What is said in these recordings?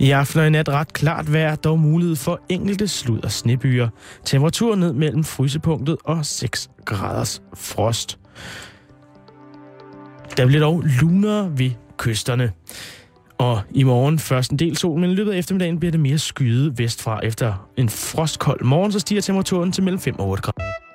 I aften og i nat ret klart vejr, dog mulighed for enkelte slud og snebyer. Temperatur ned mellem frysepunktet og 6 graders frost. Der bliver dog lunere ved kysterne. Og i morgen først en del sol, men i løbet af eftermiddagen bliver det mere skyet vestfra. Efter en frostkold morgen, så stiger temperaturen til mellem 5 og 8 grader.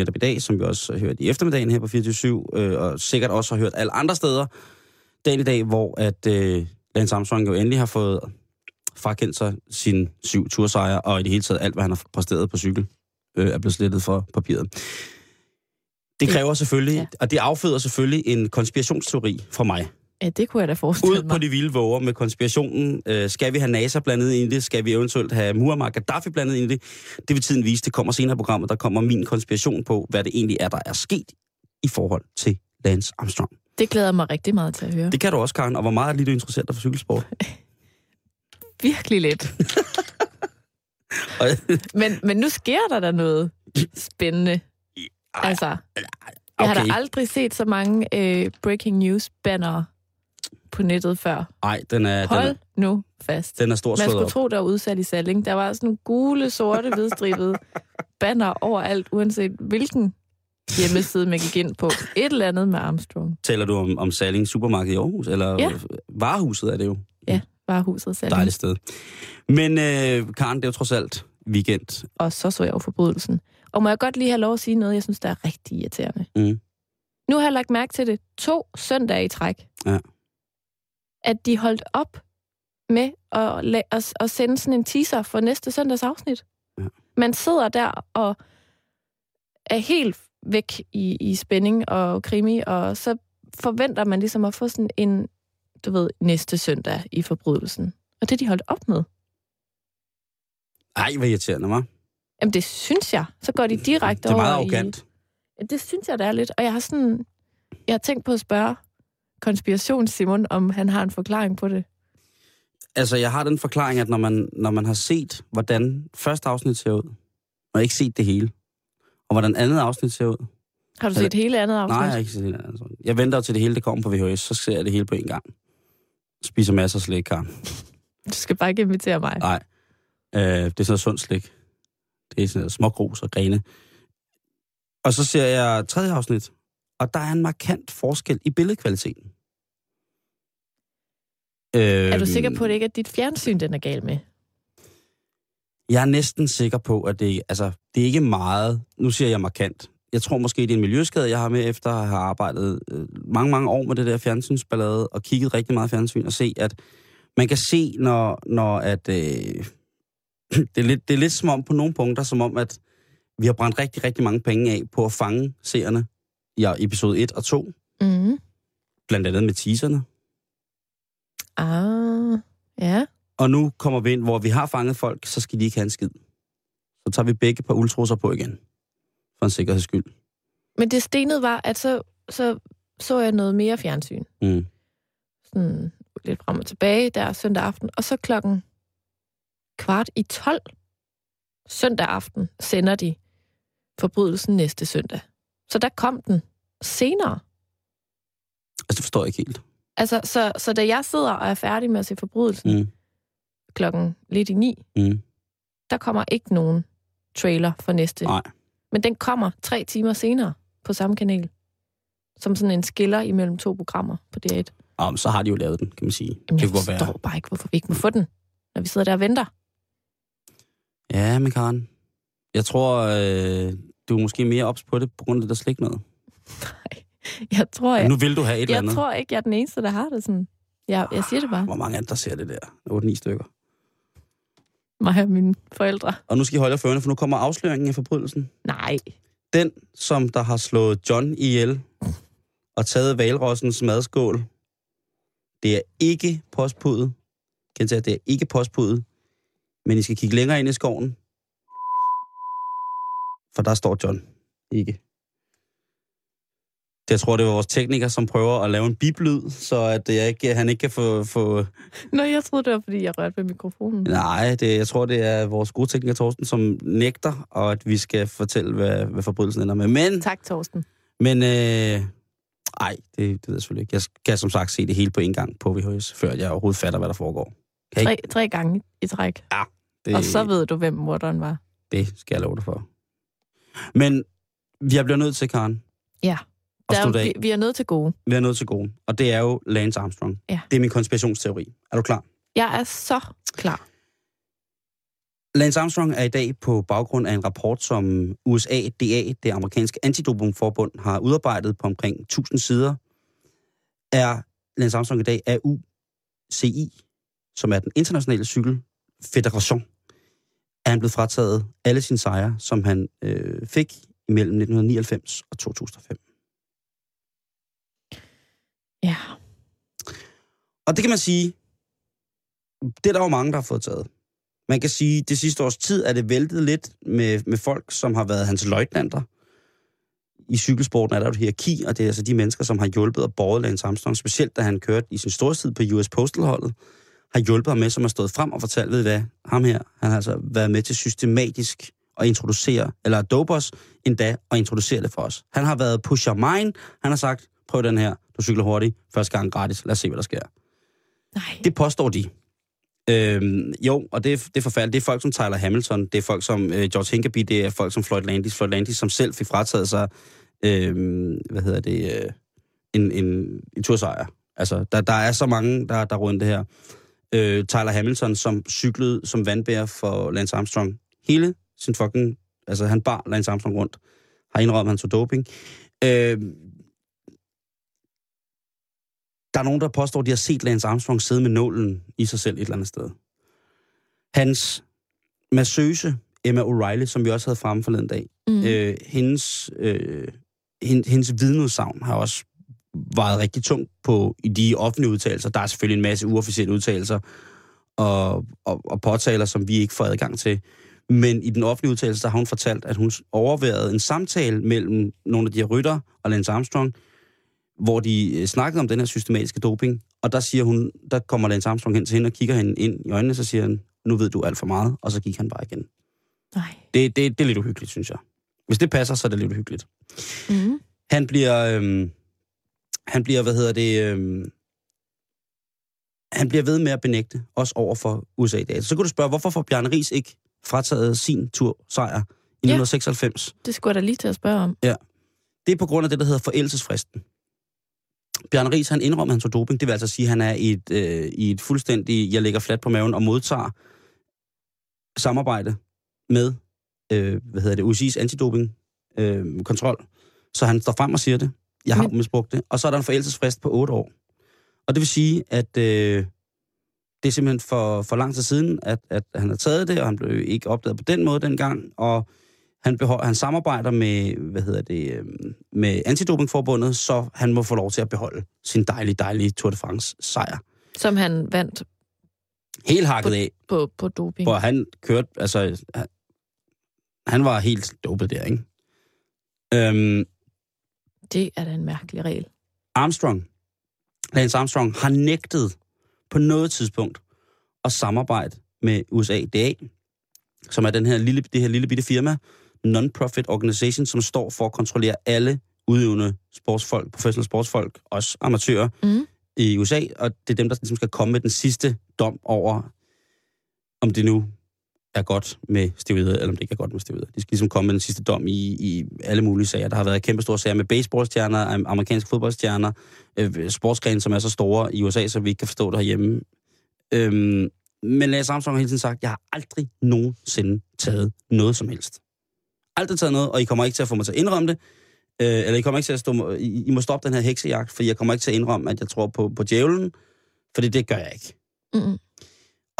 Netop i dag, som vi også har hørt i eftermiddagen her på 24 øh, og sikkert også har hørt alle andre steder. Dagen i dag, hvor at øh, Lance Armstrong jo endelig har fået frakendt sig sin syv tursejre, og i det hele taget alt, hvad han har præsteret på cykel, øh, er blevet slettet for papiret. Det kræver selvfølgelig, ja. og det afføder selvfølgelig en konspirationsteori fra mig. Ja, det kunne jeg da forestille Ud mig. på de vilde våger med konspirationen. Øh, skal vi have NASA blandet ind i det? Skal vi eventuelt have Muammar Gaddafi blandet ind i det? Det vil tiden vise. Det kommer senere i programmet. Der kommer min konspiration på, hvad det egentlig er, der er sket i forhold til Lance Armstrong. Det glæder mig rigtig meget til at høre. Det kan du også, Karen. Og hvor meget er lige du interesseret dig for cykelsport? Virkelig lidt. Men, men nu sker der da noget spændende. Altså, jeg har da aldrig set så mange øh, breaking news bannere på nettet før. Ej, den er, den Hold er, nu fast. den er stor Man skulle op. tro, der var udsat i Salling. Der var sådan nogle gule, sorte, hvidstribede banner overalt, uanset hvilken hjemmeside man gik ind på. Et eller andet med Armstrong. Taler du om, om Salling Supermarked i Aarhus? Eller Ja. Varehuset er det jo. Ja, var huset Salling. Dejligt sted. Men øh, Karen, det er jo trods alt weekend. Og så så jeg jo forbrydelsen. Og må jeg godt lige have lov at sige noget, jeg synes, der er rigtig irriterende. Mm. Nu har jeg lagt mærke til det to søndage i træk. Ja. At de holdt op med at, at, at sende sådan en teaser for næste søndags afsnit. Ja. Man sidder der og er helt væk i, i spænding og krimi, og så forventer man ligesom at få sådan en, du ved, næste søndag i forbrydelsen. Og det de holdt op med. Ej, hvor irriterende, var. Jamen, det synes jeg. Så går de direkte Det er meget over arrogant. i... Det synes jeg, det er lidt. Og jeg har sådan... Jeg har tænkt på at spørge konspirations Simon, om han har en forklaring på det. Altså, jeg har den forklaring, at når man, når man har set, hvordan første afsnit ser ud, og ikke set det hele, og hvordan andet afsnit ser ud. Har du set hele andet afsnit? Nej, jeg har ikke set det andet. Jeg venter til det hele, det kommer på VHS, så ser jeg det hele på en gang. Spiser masser af slik, Karen. Du skal bare ikke invitere mig. Nej. Øh, det er sådan noget sundt slik. Det er sådan noget smågrus og grene. Og så ser jeg tredje afsnit, og der er en markant forskel i billedkvaliteten. Øh, Er du sikker på, at det ikke er dit fjernsyn, den er gal med? Jeg er næsten sikker på, at det, altså, det er ikke meget, nu siger jeg markant. Jeg tror måske, det er en miljøskade, jeg har med, efter at have arbejdet øh, mange, mange år med det der fjernsynsballade, og kigget rigtig meget fjernsyn, og se, at man kan se, når, når at, øh, det, er lidt, det er lidt som om på nogle punkter, som om, at vi har brændt rigtig, rigtig mange penge af på at fange seerne i episode 1 og 2, Mm. blandt andet med teaserne. Ah, ja. Og nu kommer vi ind, hvor vi har fanget folk, så skal de ikke have en skid. Så tager vi begge par ultrusser på igen. For en sikkerheds skyld. Men det stenede var, at så så, så jeg noget mere fjernsyn. Mm. Sådan lidt frem og tilbage der søndag aften. Og så klokken kvart i 12 søndag aften sender de forbrydelsen næste søndag. Så der kom den senere. Altså, det forstår jeg ikke helt. Altså, så, så da jeg sidder og er færdig med at se forbrydelsen Mm. klokken lidt i ni, Mm. der kommer ikke nogen trailer for næste. Nej. Men den kommer tre timer senere på samme kanal. Som sådan en skiller imellem to programmer på DR1. Og så har de jo lavet den, kan man sige. Jamen, det jeg kunne godt være. forstår bare ikke, hvorfor vi ikke må få den, når vi sidder der og venter. Ja, men Karen, jeg tror, øh, du er måske mere ops på det, på grund af det der slik noget. Jeg tror, Ja. jeg, Nu vil du have et eller jeg andet. tror ikke, jeg er den eneste, der har det sådan. Jeg, jeg siger det bare. Hvor mange andre, der ser det der? 8-9 stykker. Mig og mine forældre. Og nu skal I holde jer for ørerne, for nu kommer afsløringen af forbrydelsen. Nej. Den, som der har slået John ihjel og taget valrossens madskål, Det er ikke postpudet. Kan jeg det er ikke postpudet. Men I skal kigge længere ind i skoven. For der står John ikke. Jeg tror, det var vores tekniker, som prøver at lave en biblyd, så at jeg ikke, han ikke kan få... få... Nå, jeg troede, det var, fordi jeg rørte ved mikrofonen. Nej, det, jeg tror, det er vores gode tekniker, Torsten, som nægter, og at vi skal fortælle, hvad, hvad forbrydelsen ender med. Men, Tak, Torsten. men øh, ej, det, det ved jeg selvfølgelig ikke. Jeg skal som sagt se det hele på en gang på VHS, før jeg overhovedet fatter, hvad der foregår. Kan Tre, tre gange i træk. Det, Og så ved du, hvem morderen var. det skal jeg love dig for. Men vi er blevet nødt til, Karen, Ja. Der, er, vi, vi er nødt til gode. Vi er nødt til gode. Og det er jo Lance Armstrong. Ja. Det er min konspirationsteori. Er du klar? Jeg er så klar. Lance Armstrong er i dag på baggrund af en rapport, som USA, DA, det amerikanske antidopingforbund, har udarbejdet på omkring 1000 sider, er Lance Armstrong i dag af UCI, som er den internationale cykelfederation, er han blevet frataget alle sine sejre, som han øh, fik imellem 1999 og 2005. Ja. Og det kan man sige, det er der jo mange, der har fået taget. Man kan sige, at det sidste års tid er det væltet lidt med, med folk, som har været hans løjtnanter. I cykelsporten er der jo et hierarki, og det er altså de mennesker, som har hjulpet og båret Lance Armstrong, specielt da han kørte i sin stortid på US Postal-holdet, har hjulpet ham med, som har stået frem og fortalt, ved hvad, ham her, han har altså været med til systematisk at introducere, eller dope os, endda og introducere det for os. Han har været pusher mine, han har sagt, prøv den her, du cykler hurtigt, første gang gratis, lad os se, hvad der sker. Nej. Det påstår de. Øhm, jo, og det, det er forfærdeligt. Det er folk som Tyler Hamilton, det er folk som øh, George Hincapie, det er folk som Floyd Landis. Floyd Landis, som selv fik frataget sig, øhm, hvad hedder det, øh, en, en, en tursejr. Altså, der, der er så mange, der, der rundt det her. Øh, Tyler Hamilton, som cyklede som vandbærer for Lance Armstrong hele sin fucking... Altså, han bar Lance Armstrong rundt. Har indrømmet, han tog doping. Øh, der er nogen, der påstår, at de har set Lance Armstrong sidde med nålen i sig selv et eller andet sted. Hans massøse, Emma O'Reilly, som vi også havde fremme forleden dag, Mm. øh, hendes, øh, hendes, hendes vidneudsagn har også vejet rigtig tungt på i de offentlige udtalelser. Der er selvfølgelig en masse uofficielle udtalelser og, og, og påtaler, som vi ikke får adgang til. Men i den offentlige udtalelse, der har hun fortalt, at hun overværede en samtale mellem nogle af de her rytter og Lance Armstrong, hvor de øh, snakkede om den her systematiske doping. Og der siger hun, der kommer Lance Armstrong hen til hende og kigger hende ind i øjnene, så siger han, nu ved du alt for meget, og så gik han bare igen. Nej. Det, det, det er lidt uhyggeligt, synes jeg. Hvis det passer, så er det lidt uhyggeligt. Mm. Han bliver, øhm, han bliver, hvad hedder det, øhm, han bliver ved med at benægte, også over for USA i dag. Så kan du spørge, hvorfor får Bjarne Ries ikke frataget sin tur sejr i Ja. 1996? Det skulle jeg da lige til at spørge om. Det er på grund af det, der hedder forældelsesfristen. Bjarne Ries, han indrømmer, at han tog doping. Det vil altså sige, at han er i et, øh, i et fuldstændig, jeg ligger fladt på maven og modtager samarbejde med, øh, hvad hedder det, UCI's antidoping øh, kontrol. Så han står frem og siger det. Jeg har Men- misbrugt det. Og så er der en forældelsesfrist på 8 år. Og det vil sige, at øh, det er simpelthen for, for lang tid siden, at, at han har taget det, og han blev ikke opdaget på den måde dengang, og han, behold, han samarbejder med, hvad hedder det, øh, med Antidopingforbundet, så han må få lov til at beholde sin dejlige, dejlige Tour de France sejr. Som han vandt Helt hakket af, på, på doping. hvor han kørte, altså, han, han var helt dopet der, ikke? Øhm, Det er da en mærkelig regel. Armstrong, Lance Armstrong, har nægtet på noget tidspunkt at samarbejde med USA DA, som er den her lille, det her lille bitte firma, non-profit organization, som står for at kontrollere alle udøvende sportsfolk, professionelle sportsfolk, også amatører Mm. i USA, og det er dem, der ligesom skal komme med den sidste dom over, om det nu er godt med steroider, eller om det ikke er godt med steroider. De skal ligesom komme med den sidste dom i, i alle mulige sager. Der har været kæmpe store sager med baseballstjerner, amerikanske fodboldstjerner, øh, sportsgrene, som er så store i USA, så vi ikke kan forstå det herhjemme. Øhm, men Lars Armstrong har hele tiden sagt, jeg har aldrig nogensinde taget noget som helst. Aldrig taget noget, og I kommer ikke til at få mig til at indrømme det. Øh, eller I kommer ikke til at stå, I, I må stoppe den her heksejagt, for jeg kommer ikke til at indrømme, at jeg tror på, på djævlen, for det gør jeg ikke. Mm.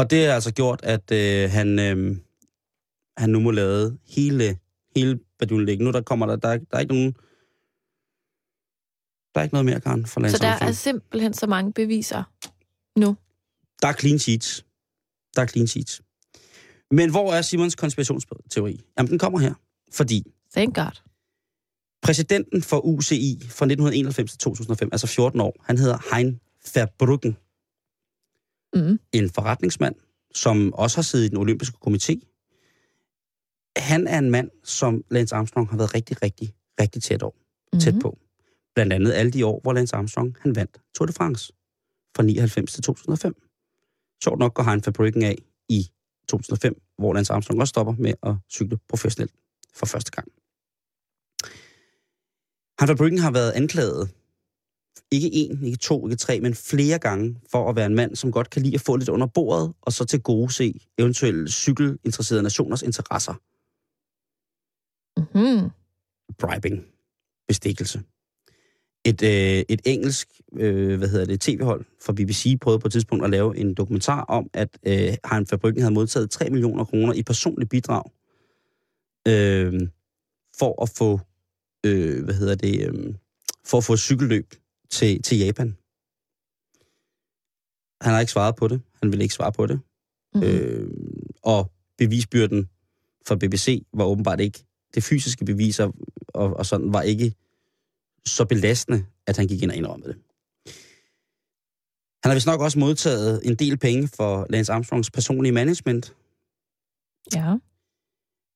Og det har altså gjort, at øh, han, øh, han nu må lade hele, hele baduljen ligge. Nu der kommer der, der, er- der er ikke nogen... Der er ikke noget mere, Karen, for Så der er simpelthen så mange beviser Nu. Der er clean sheets. Der er clean sheets. Men hvor er Simons konspirationsteori? Jamen, den kommer her. Fordi Thank God. præsidenten for UCI fra 1991 til 2005, altså 14 år, han hedder Hein Verbruggen. Mm. En forretningsmand, som også har siddet i den olympiske komité. Han er en mand, som Lance Armstrong har været rigtig, rigtig, rigtig tæt, over, tæt Mhm. på. Blandt andet alle de år, hvor Lance Armstrong han vandt Tour de France fra 99 til 2005. Sjovt nok går Hein Verbruggen af i 2005, hvor Lance Armstrong også stopper med at cykle professionelt for første gang. Han Verbruggen har været anklaget, ikke en, ikke to, ikke tre, men flere gange, for at være en mand, som godt kan lide at få lidt under bordet, og så til gode se eventuelle cykelinteresserede nationers interesser. Mm-hmm. Bribing. Bestikkelse. Et, øh, et engelsk øh, hvad hedder det, tv-hold fra BBC prøvede på et tidspunkt at lave en dokumentar om, at øh, han Fabrikken havde modtaget 3 millioner kroner i personlig bidrag øh, for at få øh, hvad hedder det, øh, for at få et cykelløb til, til Japan. Han har ikke svaret på det. Han ville ikke svare på det. Mm-hmm. Øh, og bevisbyrden for BBC var åbenbart ikke, det fysiske beviser og, og sådan var ikke så belastende, at han gik ind og indrømmede det. Han har vist nok også modtaget en del penge for Lance Armstrongs personlige management. Ja.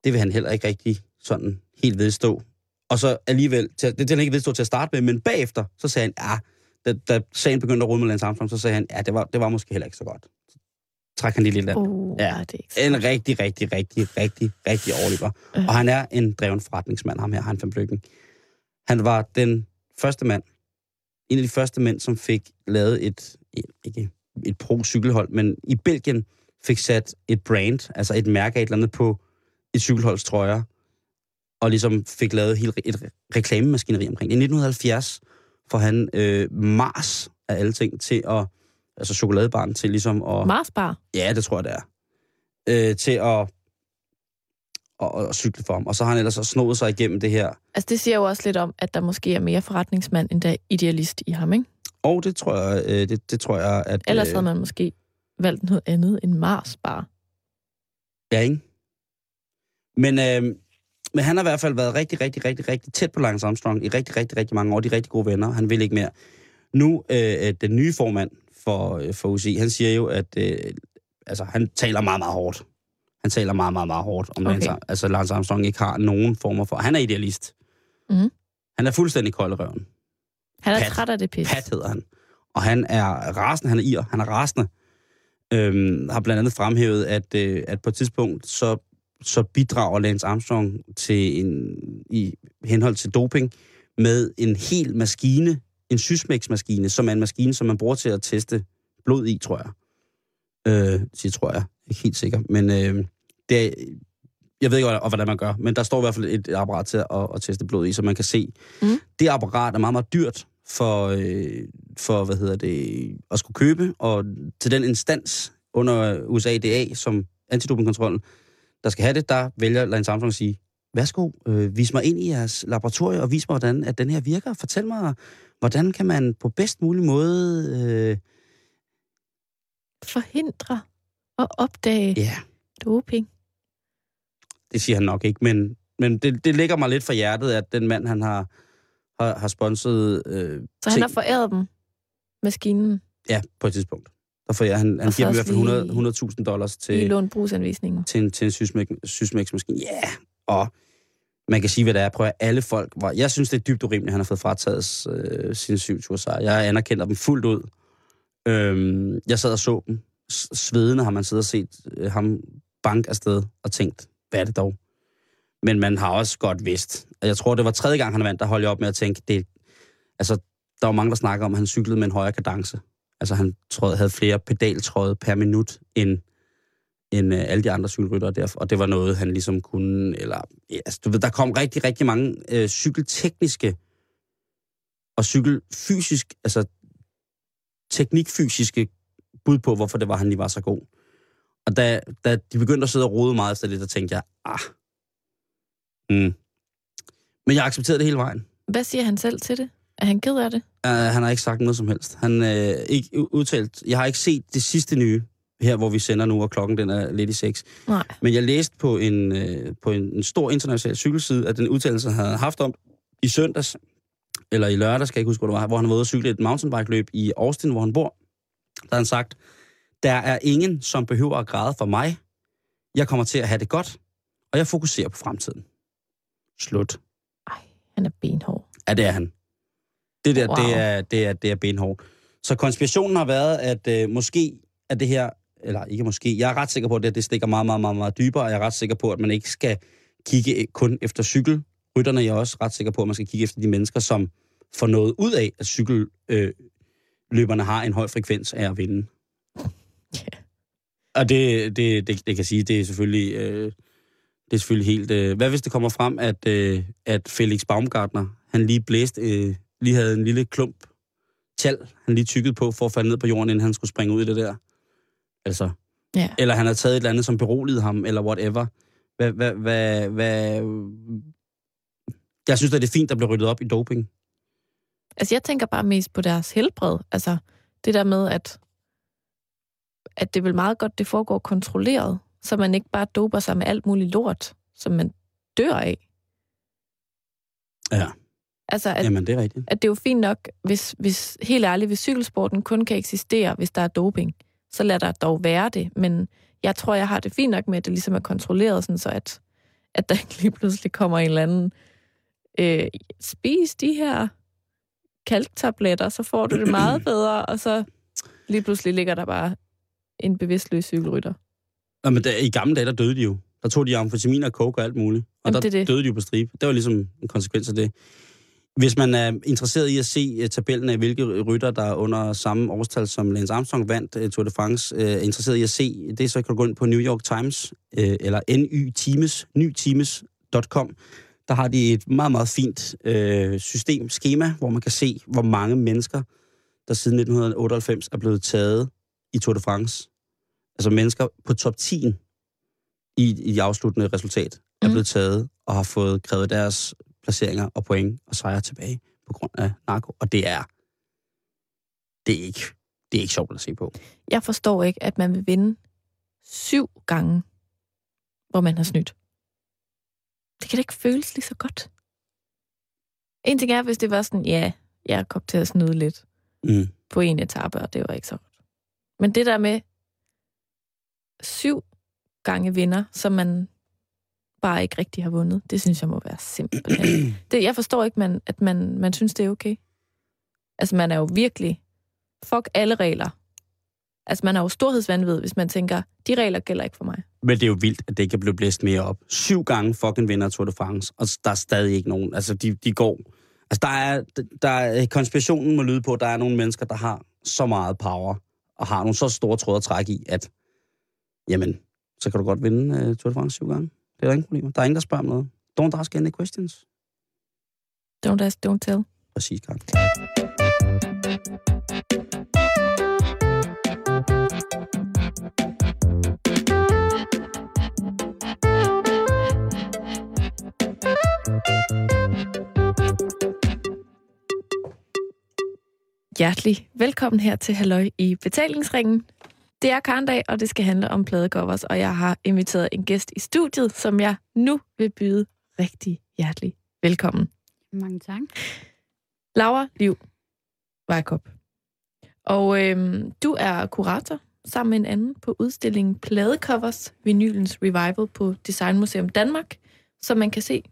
Det vil han heller ikke rigtig sådan helt vedstå. Og så alligevel, til, det vil han ikke vedstå til at starte med, men bagefter, så sagde han, ja, da, da sagen begyndte at rulle med Lance Armstrong, så sagde han, ja, det var, det var måske heller ikke så godt. Så træk han lige lidt land. Uh, Ja. det er ikke så En rigtig, rigtig, rigtig, rigtig, rigtig overlever. Øh. Og han er en dreven forretningsmand, ham her, han van Bryggen. Han var den første mand, en af de første mænd, som fik lavet et, et ikke et pro-cykelhold, men i Belgien fik sat et brand, altså et mærke af et eller andet på et cykelholds trøjer, og ligesom fik lavet helt et reklamemaskineri omkring det. I 1970 får han øh, Mars af alle ting til at, altså chokoladebarn til ligesom at... Marsbar. Ja, det tror jeg, det er. Øh, til at, at, at cykle for ham. Og så har han ellers snået sig igennem det her. Altså, det siger jo også lidt om, at der måske er mere forretningsmand, end der er idealist i ham, ikke? Og det tror jeg, øh, det, det tror jeg at... Ellers øh, havde man måske valgt noget andet end Marsbar. Ja, ikke? Men, øh, men han har i hvert fald været rigtig, rigtig, rigtig, rigtig tæt på Lance Armstrong i rigtig, rigtig, rigtig mange år. De er rigtig gode venner. Han vil ikke mere. Nu, øh, den nye formand for, øh, for UCI, han siger jo, at øh, altså, han taler meget, meget hårdt. Han taler meget, meget, meget hårdt om Okay. Lance, altså, Lance Armstrong ikke har nogen former for... Han er idealist. Mhm. Han er fuldstændig kold i røven. Han er Pat. træt af det pis. Pat hedder han. Og han er rasende, han er ir, han er rasende. Øhm, har blandt andet fremhævet, at, øh, at på et tidspunkt, så, så bidrager Lance Armstrong til en, i henhold til doping med en hel maskine, en Sysmex-maskine, som er en maskine, som man bruger til at teste blod i, tror jeg. Øh, siger tror jeg, ikke helt sikker. Men øh, det er, jeg ved ikke, hvordan- man gør, men der står i hvert fald et apparat til at, at teste blod i, så man kan se. Mm. Det apparat er meget, meget dyrt for, øh, for hvad hedder det, at skulle købe, og til den instans under USADA, som antidopingkontrollen, der skal have det, der vælger Lance Armstrong at sige, værsgo, øh, vis mig ind i jeres laboratorie, og vis mig, hvordan at den her virker. Fortæl mig, hvordan kan man på bedst mulig måde... Øh, Forhindre og opdage ja, doping. det siger han nok ikke, men, men det, det ligger mig lidt for hjertet, at den mand, han har, har, har sponset... Øh, Så han har foræret dem maskinen Ja, på et tidspunkt. Der får jeg, han, han giver dem i hvert fald 100 lige- 100.000 dollars til, lån brugsanvisningen. til en, til en Sysmex-maskine. Ja, yeah. og man kan sige, hvad det er. Prøv at alle folk var... Jeg synes, det er dybt urimeligt, at han har fået frataget øh, sin syv sejr. Jeg anerkender dem fuldt ud. Øhm, jeg sad og så dem. Svedende har man siddet og set øh, ham bank afsted og tænkt, hvad er det dog? Men man har også godt vidst. Og jeg tror, det var tredje gang, han vandt, der holdt jeg op med at tænke, det, altså, der var mange, der snakker om, at han cyklede med en højere kadence. Altså, han tråd, havde flere pedaltråde per minut end, end øh, alle de andre cykelryttere der, og det var noget, han ligesom kunne, eller, ja, altså, du ved, der kom rigtig, rigtig mange øh, cykeltekniske og cykelfysisk, altså teknikfysiske bud på, hvorfor det var, han lige var så god. Og da, da de begyndte at sidde og rode meget efter det, der tænkte jeg, ah, mm. Men jeg accepterede det hele vejen. Hvad siger han selv til det? Er han ked af det? Uh, han har ikke sagt noget som helst. Han uh, ikke udtalt... Jeg har ikke set det sidste nye, her hvor vi sender nu, og klokken den er lidt i seks. Nej. Men jeg læste på en, uh, på en, en stor international cykelside, at den udtalelse, han havde haft om i søndags, eller i lørdag, skal jeg ikke huske, hvor det var, hvor han var ude og cykle et mountainbike-løb i Austin, hvor han bor. Der har han sagt, der er ingen, som behøver at græde for mig. Jeg kommer til at have det godt, og jeg fokuserer på fremtiden. Slut. Ej, han er benhård. Ja, det er han. Det der, Wow. det, er, det, er, det er benhårdt. Så konspirationen har været, at øh, måske er det her, eller ikke måske, jeg er ret sikker på, at det, det stikker meget, meget, meget, meget dybere, og jeg er ret sikker på, at man ikke skal kigge kun efter cykelrytterne. Jeg er også ret sikker på, at man skal kigge efter de mennesker, som får noget ud af, at cykelløberne øh, har en høj frekvens af at vinde. Ja. Og det, det, det, det kan sige, det er selvfølgelig, øh, det er selvfølgelig helt... Øh, hvad hvis det kommer frem, at, øh, at Felix Baumgartner, han lige blæste, øh, lige havde en lille klump tal, han lige tykkede på for at falde ned på jorden, inden han skulle springe ud i det der. Altså. Ja. Eller han har taget et eller andet, som beroligede ham, eller whatever. Hvad, hvad, hvad, hvad... Jeg synes, at det er fint, der bliver ryddet op i doping. Altså, jeg tænker bare mest på deres helbred. Altså, det der med, at, at det er vel meget godt, det foregår kontrolleret, så man ikke bare doper sig med alt muligt lort, som man dør af. Ja, Altså, at, jamen det er rigtigt. at det er jo fint nok, hvis, hvis helt ærligt, hvis cykelsporten kun kan eksistere, hvis der er doping, så lad der dog være det. Men jeg tror, jeg har det fint nok med, at det ligesom er kontrolleret, sådan så at, at der ikke lige pludselig kommer en eller anden, øh, spis de her kalktabletter, så får du det meget bedre, og så lige pludselig ligger der bare en bevidstløs cykelrytter. Nå, men der, i gamle dage, der døde de jo. Der tog de amfetamin og coke og alt muligt. Og Jamen, der det det. døde de jo på stribe. Det var ligesom en konsekvens af det. Hvis man er interesseret i at se uh, tabellen af, hvilke rytter, der under samme årstal som Lance Armstrong vandt uh, Tour de France, uh, er interesseret i at se det, så kan du gå ind på New York Times, eller nytimes, nytimes.com. Der har de et meget, meget fint uh, system, schema, hvor man kan se, hvor mange mennesker, der siden 1998 er blevet taget i Tour de France. Altså mennesker på top 10 i, i de afsluttende resultat er Mm. blevet taget og har fået krævet deres placeringer og point og sejre tilbage på grund af narko. Og det er, det er ikke, det er ikke sjovt at se på. Jeg forstår ikke, at man vil vinde syv gange, hvor man har snydt. Det kan da ikke føles lige så godt. En ting er, hvis det var sådan, ja, jeg kom til at snyde lidt Mm. på en etape, og det var ikke så godt. Men det der med syv gange vinder, som man bare ikke rigtig har vundet, det synes jeg må være simpelthen. Det, jeg forstår ikke, man, at man, man synes, det er okay. Altså, man er jo virkelig... Fuck alle regler. Altså, man er jo storhedsvandvid, hvis man tænker, de regler gælder ikke for mig. Men det er jo vildt, at det ikke er blevet blæst mere op. Syv gange fucking vinder Tour de France, og der er stadig ikke nogen. Altså, de, de går... Altså, der er, der er... Konspirationen må lyde på, at der er nogle mennesker, der har så meget power, og har nogle så store tråde at trække i, at jamen, så kan du godt vinde uh, Tour de France syv gange. Det er der ingen problemer. Der er ingen, der spørger om noget. Don't ask any questions. Don't ask, don't tell. Præcis, Karen. Hjertelig velkommen her til Halløj i betalingsringen. Det er Karndag, og det skal handle om pladecovers, og jeg har inviteret en gæst i studiet, som jeg nu vil byde rigtig hjertelig velkommen. Mange tak. Laura Liv Vejkop. Og øhm, du er kurator sammen med en anden på udstillingen Pladecovers, Vinylens Revival på Designmuseum Danmark, som man kan se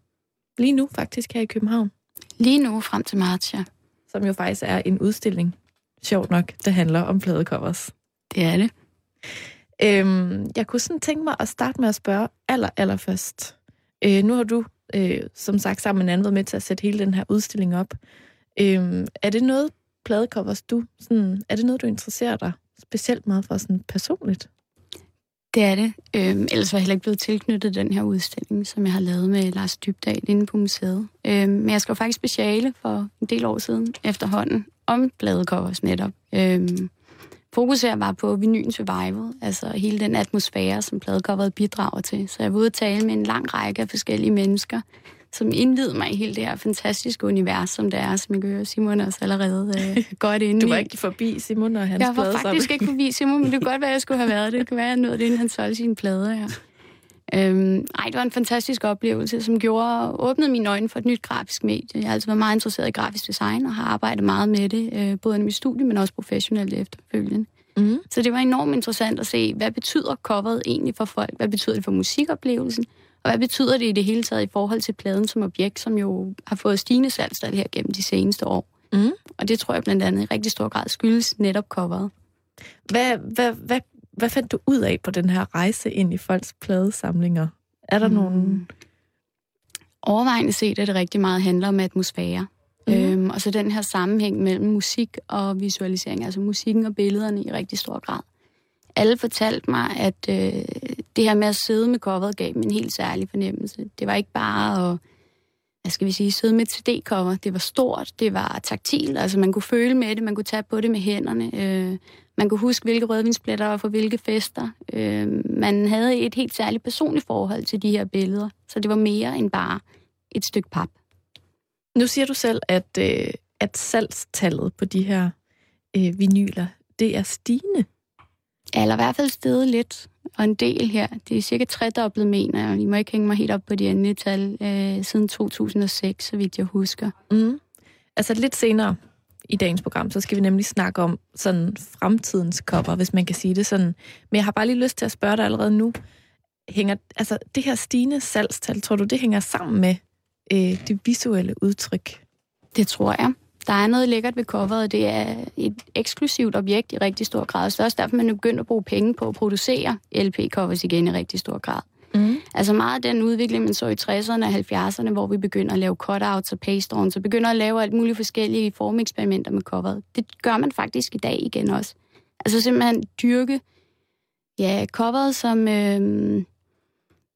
lige nu faktisk her i København, Lige nu frem til marts, ja. som jo faktisk er en udstilling, sjovt nok, der handler om pladecovers. Det er det. Øhm, jeg kunne sådan tænke mig at starte med at spørge aller, aller først. Øh, nu har du, øh, som sagt, sammen med en anden været med til at sætte hele den her udstilling op. Øhm, er det noget, pladecovers, du, sådan, er det noget, du interesserer dig specielt meget for sådan personligt? Det er det. Øhm, ellers var jeg heller ikke blevet tilknyttet den her udstilling, som jeg har lavet med Lars Dybdal inde på museet. Øhm, men jeg skrev faktisk speciale for en del år siden efterhånden om pladecovers netop. Øhm, fokus her var på vinylens revival, altså hele den atmosfære, som pladecoveret bidrager til. Så jeg var ude at tale med en lang række af forskellige mennesker, som indvidede mig i hele det her fantastiske univers, som det er, som jeg kan høre Simon også allerede øh, godt inde Du var i. ikke forbi Simon og hans Jeg var faktisk ikke forbi Simon, men det kunne godt være, at jeg skulle have været det. Det kunne være, at jeg nåede det, inden han solgte sine plader her. Øhm, ej, det var en fantastisk oplevelse, som gjorde, åbnede mine øjne for et nyt grafisk medie. Jeg har altid været meget interesseret i grafisk design, og har arbejdet meget med det, øh, både i mit studie, men også professionelt efterfølgende. Mm. Så det var enormt interessant at se, hvad betyder coveret egentlig for folk? Hvad betyder det for musikoplevelsen? Og hvad betyder det i det hele taget i forhold til pladen som objekt, som jo har fået stigende salgstal her gennem de seneste år? Mm. Og det tror jeg blandt andet i rigtig stor grad skyldes netop coveret. Hvad, hvad, hvad, hvad fandt du ud af på den her rejse ind i folks pladesamlinger? Er der mm. nogle... Overvejende set er det rigtig meget handler om atmosfære. Mm. Øhm, og så den her sammenhæng mellem musik og visualisering, altså musikken og billederne i rigtig stor grad. Alle fortalte mig, at øh, det her med at sidde med coveret gav dem en helt særlig fornemmelse. Det var ikke bare at hvad skal vi sige, sidde med et CD-cover. Det var stort, det var taktilt, altså man kunne føle med det, man kunne tage på det med hænderne. Øh, man kunne huske, hvilke rødvinspletter var for hvilke fester. Øh, man havde et helt særligt personligt forhold til de her billeder, så det var mere end bare et stykke pap. Nu siger du selv, at, øh, at salgstallet på de her øh, vinyler, det er stigende. Eller i hvert fald stedet lidt, og en del her. Det er cirka tredoblet, mener jeg. I må ikke hænge mig helt op på de endelige tal øh, siden 2006, så vidt jeg husker. Mm. Altså lidt senere i dagens program, så skal vi nemlig snakke om sådan fremtidens cover, hvis man kan sige det sådan. Men jeg har bare lige lyst til at spørge dig allerede nu. Hænger, altså det her stigende salgstal, tror du, det hænger sammen med øh, det visuelle udtryk? Det tror jeg. Der er noget lækkert ved coveret. Det er et eksklusivt objekt i rigtig stor grad. Så det er også derfor, man er begyndt at bruge penge på at producere LP-covers igen i rigtig stor grad. Mm. Altså meget af den udvikling, man så i 60'erne og 70'erne, hvor vi begynder at lave cutouts og paste så begynder at lave alt muligt forskellige formeksperimenter med coveret. Det gør man faktisk i dag igen også. Altså simpelthen dyrke ja, coveret som, øh,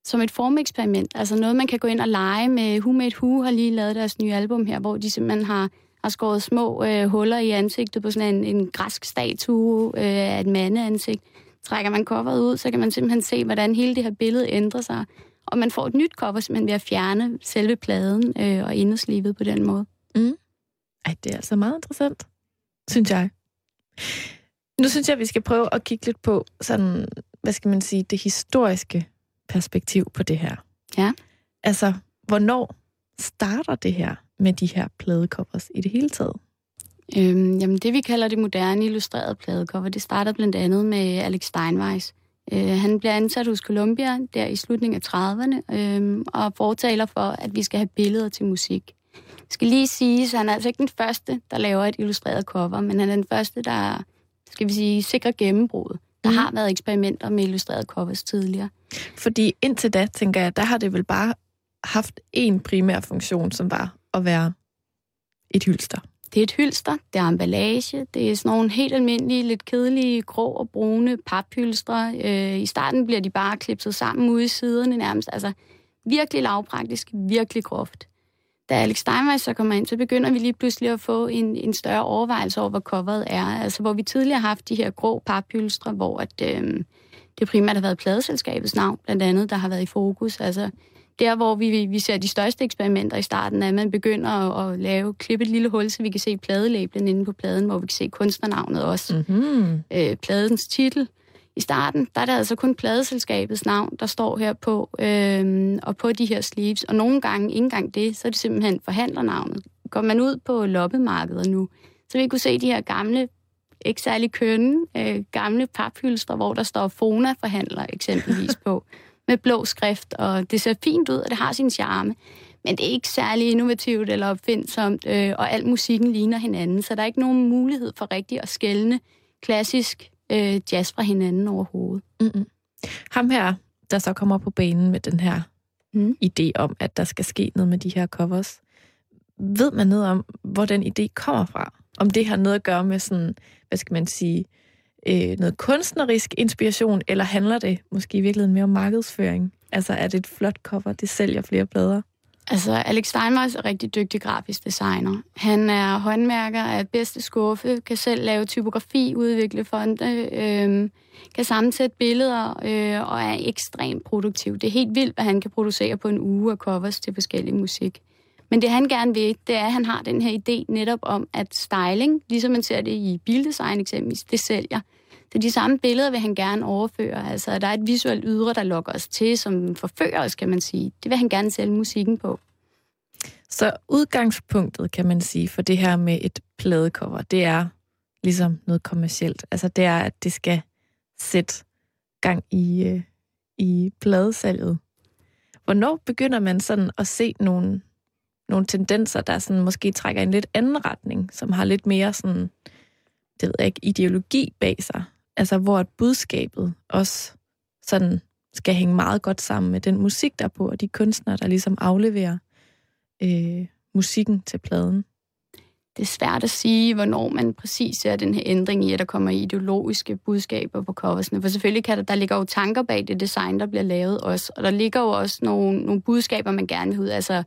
som et formeksperiment. Altså noget, man kan gå ind og lege med. Who Made Who har lige lavet deres nye album her, hvor de simpelthen har, har skåret små øh, huller i ansigtet på sådan en, en græsk statue øh, af et mandeansigt. Trækker man coveret ud, så kan man simpelthen se, hvordan hele det her billede ændrer sig. Og man får et nyt cover simpelthen ved at fjerne selve pladen øh, og inderslivet på den måde. Mm. Ej, det er altså meget interessant, synes jeg. Nu synes jeg, at vi skal prøve at kigge lidt på sådan, hvad skal man sige, det historiske perspektiv på det her. Ja. Altså, hvornår starter det her med de her pladecovers i det hele taget? Øhm, jamen det, vi kalder det moderne illustrerede pladecover, det starter blandt andet med Alex Steinweiss. Øh, han bliver ansat hos Columbia der i slutningen af 30'erne øh, og fortaler for, at vi skal have billeder til musik. Jeg skal lige sige, at han er altså ikke den første, der laver et illustreret cover, men han er den første, der skal vi sige, sikrer gennembrud. Der Mhm. har været eksperimenter med illustrerede covers tidligere. Fordi indtil da, tænker jeg, der har det vel bare haft en primær funktion, som var at være et hylster. Det er et hylster, det er emballage, det er sådan nogle helt almindelige, lidt kedelige, grå og brune paphylstre. Øh, I starten bliver de bare klipset sammen ude i siderne nærmest. Altså virkelig lavpraktisk, virkelig groft. Da Alex Steinweiss så kommer ind, så begynder vi lige pludselig at få en, en større overvejelse over, hvad coveret er. Altså hvor vi tidligere har haft de her grå paphylstre, hvor at, øh, det primært har været pladeselskabets navn, blandt andet, der har været i fokus. Altså der, hvor vi, vi ser de største eksperimenter i starten, er, at man begynder at, at lave, klippe et lille hul, så vi kan se pladelabelen inde på pladen, hvor vi kan se kunstnernavnet også. Mm-hmm. Øh, pladens titel. I starten, der er det altså kun pladeselskabets navn, der står her på, øh, og på de her sleeves. Og nogle gange, ikke engang det, så er det simpelthen forhandlernavnet. Går man ud på loppemarkedet nu, så vil I kunne se de her gamle, ikke særlig kønne, øh, gamle paphylstre, hvor der står Fona-forhandler eksempelvis på med blå skrift, og det ser fint ud, og det har sin charme. Men det er ikke særlig innovativt eller opfindsomt, øh, og al musikken ligner hinanden, så der er ikke nogen mulighed for rigtig at skælne klassisk øh, jazz fra hinanden overhovedet. Mm-mm. Ham her, der så kommer på banen med den her Mm. idé om, at der skal ske noget med de her covers. Ved man noget om, hvor den idé kommer fra? Om det har noget at gøre med sådan, hvad skal man sige, øh, Øh, noget kunstnerisk inspiration, eller handler det måske i virkeligheden mere om markedsføring? Altså er det et flot cover, det sælger flere plader? Altså, Alex Steinmeier er rigtig dygtig grafisk designer. Han er håndværker af bedste skuffe, kan selv lave typografi, udvikle fonde, øh, kan sammensætte billeder øh, og er ekstremt produktiv. Det er helt vildt, hvad han kan producere på en uge af covers til forskellig musik. Men det han gerne vil, det er, at han har den her idé netop om, at styling, ligesom man ser det i bildesign eksempelvis, det sælger. Så de samme billeder vil han gerne overføre. Altså, at der er et visuelt ydre, der lokker os til, som forfører os, kan man sige. Det vil han gerne sælge musikken på. Så udgangspunktet, kan man sige, for det her med et pladecover, det er ligesom noget kommercielt. Altså, det er, at det skal sætte gang i, øh, i pladesalget. Hvornår begynder man sådan at se nogle, nogle tendenser, der sådan måske trækker i en lidt anden retning, som har lidt mere sådan, det ved jeg ikke, ideologi bag sig? Altså, hvor at budskabet også sådan skal hænge meget godt sammen med den musik, der er på, og de kunstnere, der ligesom afleverer øh, musikken til pladen. Det er svært at sige, hvornår man præcis ser den her ændring i, at der kommer ideologiske budskaber på coversne. For selvfølgelig kan der, der ligger jo tanker bag det design, der bliver lavet også. Og der ligger jo også nogle, nogle budskaber, man gerne vil ud. Altså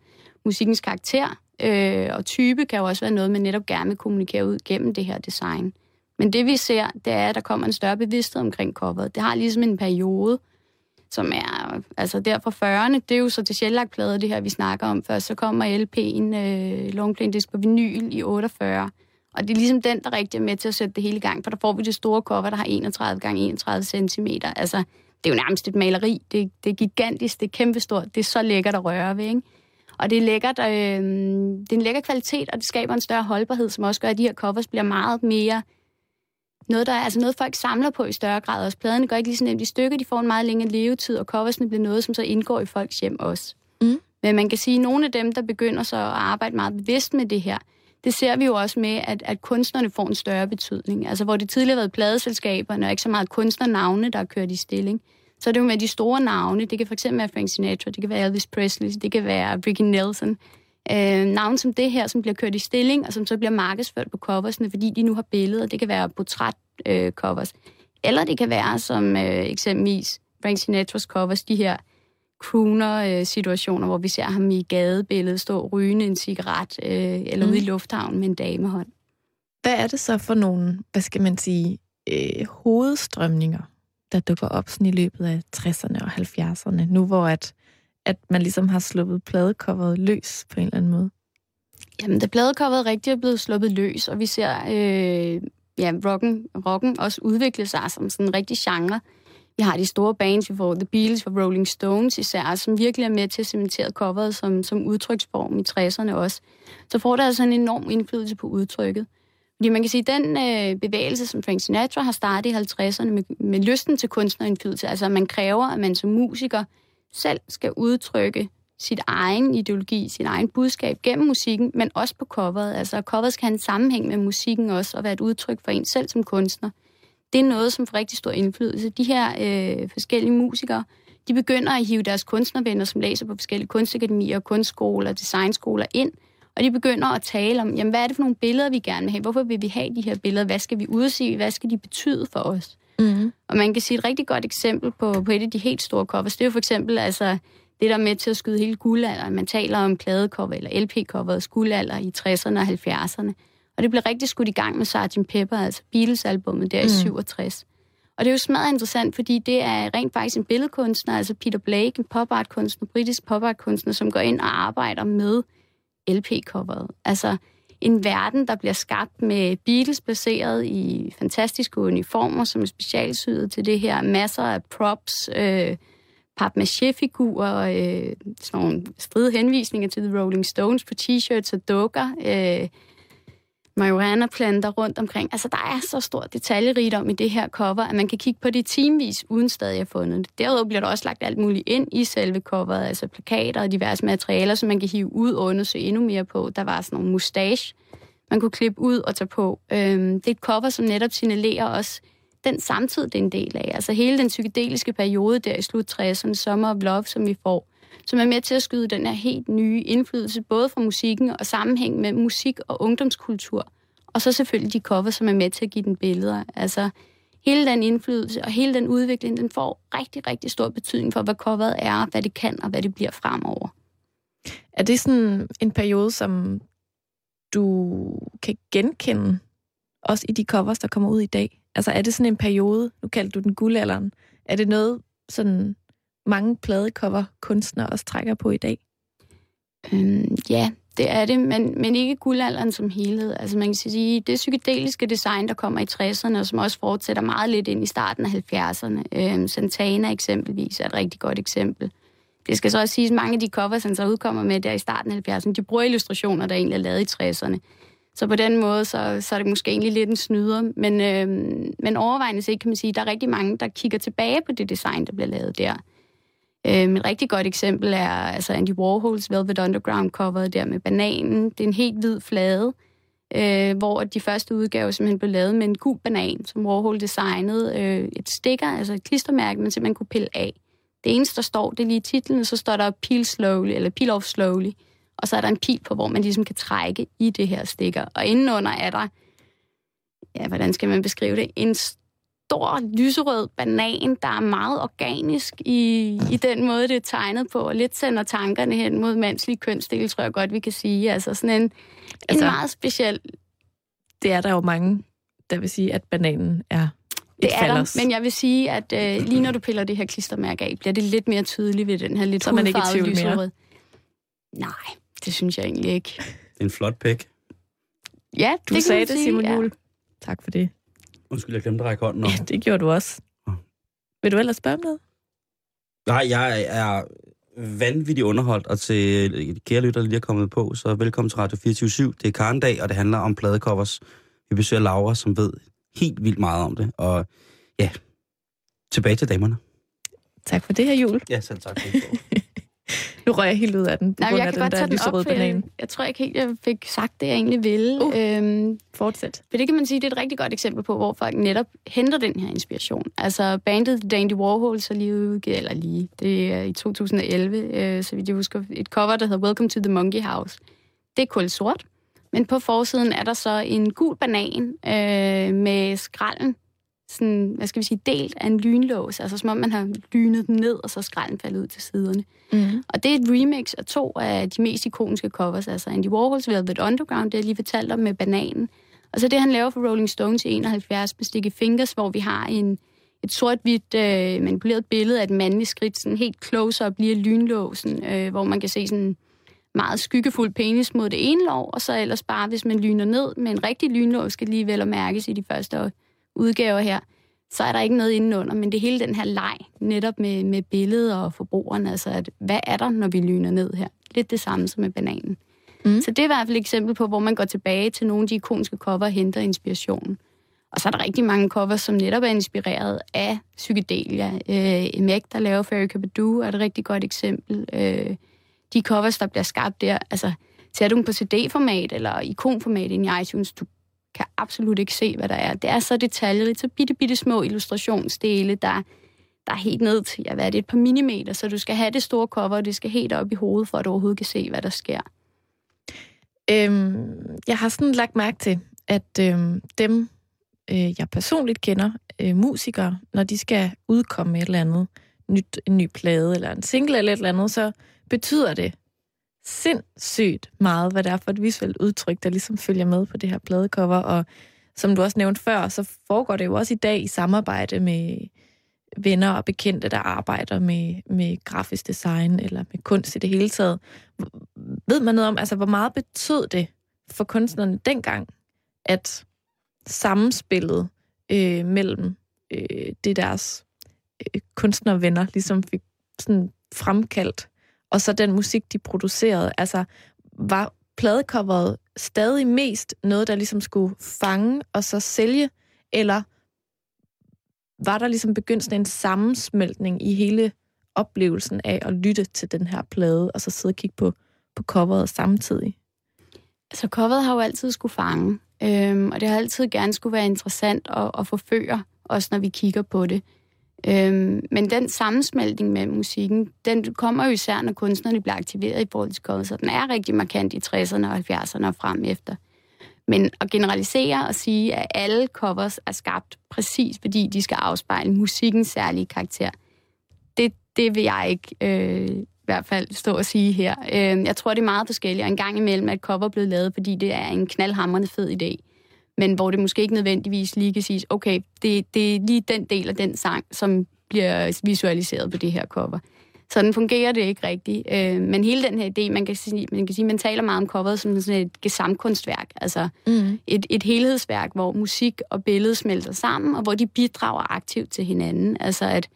musikkens karakter øh, og type kan jo også være noget, man netop gerne vil kommunikere ud gennem det her design. Men det vi ser, det er, at der kommer en større bevidsthed omkring coveret. Det har ligesom en periode, som er altså der fra 40'erne. Det er jo så det sjællagplade, det her, vi snakker om først. Så kommer LP'en, øh, longplane disc på vinyl i 48. Og det er ligesom den, der rigtig er med til at sætte det hele i gang, for der får vi det store cover, der har 31 gange 31 cm. Altså, det er jo nærmest et maleri. Det, det er gigantisk, det er kæmpestort, det er så lækkert at røre ved, ikke? Og det er lækkert, øh, det er en lækker kvalitet, og det skaber en større holdbarhed, som også gør, at de her covers bliver meget mere noget, der er, altså noget, folk samler på i større grad også. Pladerne går ikke lige så nemt i stykker, de får en meget længere levetid, og coversne bliver noget, som så indgår i folks hjem også. Mm. Men man kan sige, at nogle af dem, der begynder så at arbejde meget bevidst med det her, det ser vi jo også med, at, at kunstnerne får en større betydning. Altså hvor det tidligere har været pladeselskaberne, og ikke så meget kunstnernavne, der er kørt i stilling. Så er det jo med de store navne. Det kan fx være Frank Sinatra, det kan være Elvis Presley, det kan være Ricky Nelson. Øh, navn som det her, som bliver kørt i stilling, og som så bliver markedsført på coversne, fordi de nu har billeder. Det kan være portræt-covers. Øh, Eller det kan være som øh, eksempelvis Frank Sinatras covers, de her crooner-situationer, hvor vi ser ham i gadebilledet stå rygende en cigaret, øh, eller mm. ude i lufthavnen med en damehånd. Hvad er det så for nogle, hvad skal man sige, øh, hovedstrømninger, der dukker op sådan i løbet af 60'erne og 70'erne, nu hvor at at man ligesom har sluppet pladecoveret løs på en eller anden måde? Jamen, da pladecoveret rigtig er blevet sluppet løs, og vi ser øh, ja, rocken, rocken også udvikle sig som sådan en rigtig genre. Vi har de store bands, vi får The Beatles, for Rolling Stones især, som virkelig er med til at cementere coveret som, som udtryksform i 60'erne også. Så får det altså en enorm indflydelse på udtrykket. Fordi man kan sige, at den øh, bevægelse, som Frank Sinatra har startet i 50'erne med, med lysten til kunstnerindflydelse, altså at man kræver, at man som musiker selv skal udtrykke sit egen ideologi, sit egen budskab gennem musikken, men også på coveret. Altså, coveret skal have en sammenhæng med musikken også, og være et udtryk for en selv som kunstner. Det er noget, som får rigtig stor indflydelse. De her øh, forskellige musikere, de begynder at hive deres kunstnervenner, som læser på forskellige kunstakademier, kunstskoler, designskoler ind, og de begynder at tale om, jamen, hvad er det for nogle billeder, vi gerne vil have? Hvorfor vil vi have de her billeder? Hvad skal vi udse? Hvad skal de betyde for os? Mm. Og man kan sige et rigtig godt eksempel på, på et af de helt store covers, det er jo for eksempel altså, det, der er med til at skyde hele guldalderen. Man taler om pladecover eller LP-coveret guldalder i 60'erne og 70'erne. Og det blev rigtig skudt i gang med Sgt. Pepper, altså Beatles-albummet der mm. i 67. Og det er jo smadret interessant, fordi det er rent faktisk en billedkunstner, altså Peter Blake, en pop art kunstner, britisk pop art kunstner, som går ind og arbejder med LP-coveret. Altså, en verden, der bliver skabt med Beatles placeret i fantastiske uniformer, som er specialsyet til det her. Masser af props, øh, papmaché-figurer, øh, sådan nogle stride henvisninger til The Rolling Stones på t-shirts og dukker. Øh, marihuana-planter rundt omkring. Altså, der er så stor detaljerigdom i det her cover, at man kan kigge på det timevis, uden stadig at fundet det. Derudover bliver der også lagt alt muligt ind i selve coveret, altså plakater og diverse materialer, som man kan hive ud og undersøge endnu mere på. Der var sådan nogle mustache, man kunne klippe ud og tage på. Øhm, det er et cover, som netop signalerer også den samtid, det er en del af. Altså hele den psykedeliske periode der i slut 60'erne, Summer of Love, som vi får, som er med til at skyde den her helt nye indflydelse, både fra musikken og sammenhæng med musik og ungdomskultur. Og så selvfølgelig de cover, som er med til at give den billeder. Altså hele den indflydelse og hele den udvikling, den får rigtig, rigtig stor betydning for, hvad coveret er, hvad det kan og hvad det bliver fremover. Er det sådan en periode, som du kan genkende, også i de covers, der kommer ud i dag? Altså er det sådan en periode, nu kaldte du den guldalderen, er det noget, sådan mange pladecover kunstnere også trækker på i dag? Øhm, ja, det er det, men, men ikke guldalderen som helhed. Altså man kan sige, det psykedeliske design, der kommer i 60'erne, og som også fortsætter meget lidt ind i starten af 70'erne. Øhm, Santana eksempelvis er et rigtig godt eksempel. Det skal så også siges, at mange af de covers, han så udkommer med der i starten af 70'erne, de bruger illustrationer, der egentlig er lavet i 60'erne. Så på den måde, så, så er det måske egentlig lidt en snyder. Men, øhm, men overvejende set kan man sige, at der er rigtig mange, der kigger tilbage på det design, der bliver lavet der. Øhm, et rigtig godt eksempel er altså Andy Warhols Velvet Underground cover der med bananen. Det er en helt hvid flade, øh, hvor de første udgaver simpelthen blev lavet med en gul banan, som Warhol designede. Øh, et stikker, altså et klistermærke, man simpelthen kunne pille af. Det eneste, der står, det er lige titlen, så står der peel slowly, eller peel off slowly. Og så er der en pil på, hvor man ligesom kan trække i det her stikker. Og indenunder er der, ja, hvordan skal man beskrive det, en stor lyserød banan, der er meget organisk i, i den måde, det er tegnet på, og lidt sender tankerne hen mod mandslige kønsdele, tror jeg godt, vi kan sige. Altså sådan en, altså, en meget speciel... Det er der jo mange, der vil sige, at bananen er det er der, men jeg vil sige, at øh, lige når du piller det her klistermærke af, bliver det lidt mere tydeligt ved den her lidt Så man ikke i tvivl mere? Nej, det synes jeg egentlig ikke. Det er en flot pæk. Ja, du det sagde det, Simon Juhl. Ja. Tak for det. Undskyld, jeg glemte at række hånden op. Ja, det gjorde du også. Vil du ellers spørge om noget? Nej, jeg er vanvittigt underholdt, og til kære lytter, der lige er kommet på, så velkommen til Radio 24 Det er Karendag, og det handler om pladecovers. Vi besøger Laura, som ved helt vildt meget om det, og ja, tilbage til damerne. Tak for det her, Jul. Ja, selv tak. Nu rører jeg helt ud af den, på Nej, grund jeg af den der lyserøde banan. Jeg, jeg tror ikke helt, jeg fik sagt det, jeg egentlig ville. Uh, øhm, fortsæt. For det kan man sige, det er et rigtig godt eksempel på, hvor folk netop henter den her inspiration. Altså bandet Dandy Warhol så lige udgivet, eller lige, det er i 2011, øh, så vidt jeg husker, et cover, der hedder Welcome to the Monkey House. Det er kul sort, men på forsiden er der så en gul banan øh, med skralden sådan, hvad skal vi sige, delt af en lynlås, altså som om man har lynet den ned, og så skralden faldet ud til siderne. Mm. Og det er et remix af to af de mest ikoniske covers, altså Andy Warhols Velvet Underground, det jeg lige fortalte om med bananen, og så det, han laver for Rolling Stones i 71 med Sticky Fingers, hvor vi har en, et sort-hvidt øh, manipuleret billede af et mandligt skridt, sådan helt close-up lige lynlåsen, øh, hvor man kan se sådan meget skyggefuld penis mod det ene lov, og så ellers bare, hvis man lyner ned med en rigtig lynlås, skal lige vel og mærkes i de første år udgaver her, så er der ikke noget indenunder, men det hele den her leg, netop med, med billedet og forbrugeren, altså at, hvad er der, når vi lyner ned her? Lidt det samme som med bananen. Mm. Så det er i hvert fald et eksempel på, hvor man går tilbage til nogle af de ikoniske cover og henter inspiration. Og så er der rigtig mange covers, som netop er inspireret af psykedelia. Øh, Meg, der laver Fairy Kabadoo, er et rigtig godt eksempel. Øh, de covers, der bliver skabt der, altså, ser du dem på CD-format eller ikonformat ind i iTunes, du kan absolut ikke se, hvad der er. Det er så detaljerigt, så bitte, bitte små illustrationsdele, der, der er helt ned til, ja, hvad er det, et par millimeter, så du skal have det store cover, og det skal helt op i hovedet, for at du overhovedet kan se, hvad der sker. Øhm, jeg har sådan lagt mærke til, at øhm, dem, øh, jeg personligt kender, øh, musikere, når de skal udkomme med et eller andet nyt, en ny plade eller en single eller et eller andet, så betyder det sindssygt meget, hvad det er for et visuelt udtryk, der ligesom følger med på det her pladecover. Og som du også nævnte før, så foregår det jo også i dag i samarbejde med venner og bekendte, der arbejder med, med grafisk design eller med kunst i det hele taget. Ved man noget om, altså hvor meget betød det for kunstnerne dengang, at samspillet øh, mellem øh, det deres øh, kunstnervenner ligesom fik sådan fremkaldt og så den musik, de producerede. Altså, var pladecoveret stadig mest noget, der ligesom skulle fange og så sælge, eller var der ligesom begyndt sådan en sammensmeltning i hele oplevelsen af at lytte til den her plade, og så sidde og kigge på, på coveret samtidig? Altså, coveret har jo altid skulle fange, øhm, og det har altid gerne skulle være interessant at, at forføre, også når vi kigger på det. Øhm, men den sammensmeltning med musikken, den kommer jo især, når kunstnerne bliver aktiveret i forhold til coveret, så den er rigtig markant i 60'erne og 70'erne og frem efter. Men at generalisere og sige, at alle covers er skabt præcis, fordi de skal afspejle musikkens særlige karakter, det, det vil jeg ikke øh, hvert fald stå og sige her. Øh, jeg tror, det er meget forskelligt, og en gang imellem er et cover blevet lavet, fordi det er en knaldhamrende fed idé. Men hvor det måske ikke nødvendigvis lige kan siges, okay, det, det er lige den del af den sang, som bliver visualiseret på det her cover. Sådan fungerer det ikke rigtigt. Øh, men hele den her idé, man kan sige, man kan sige, man taler meget om coveret som sådan et gesamtkunstværk, altså mm. et, et helhedsværk, hvor musik og billede smelter sammen, og hvor de bidrager aktivt til hinanden. Altså at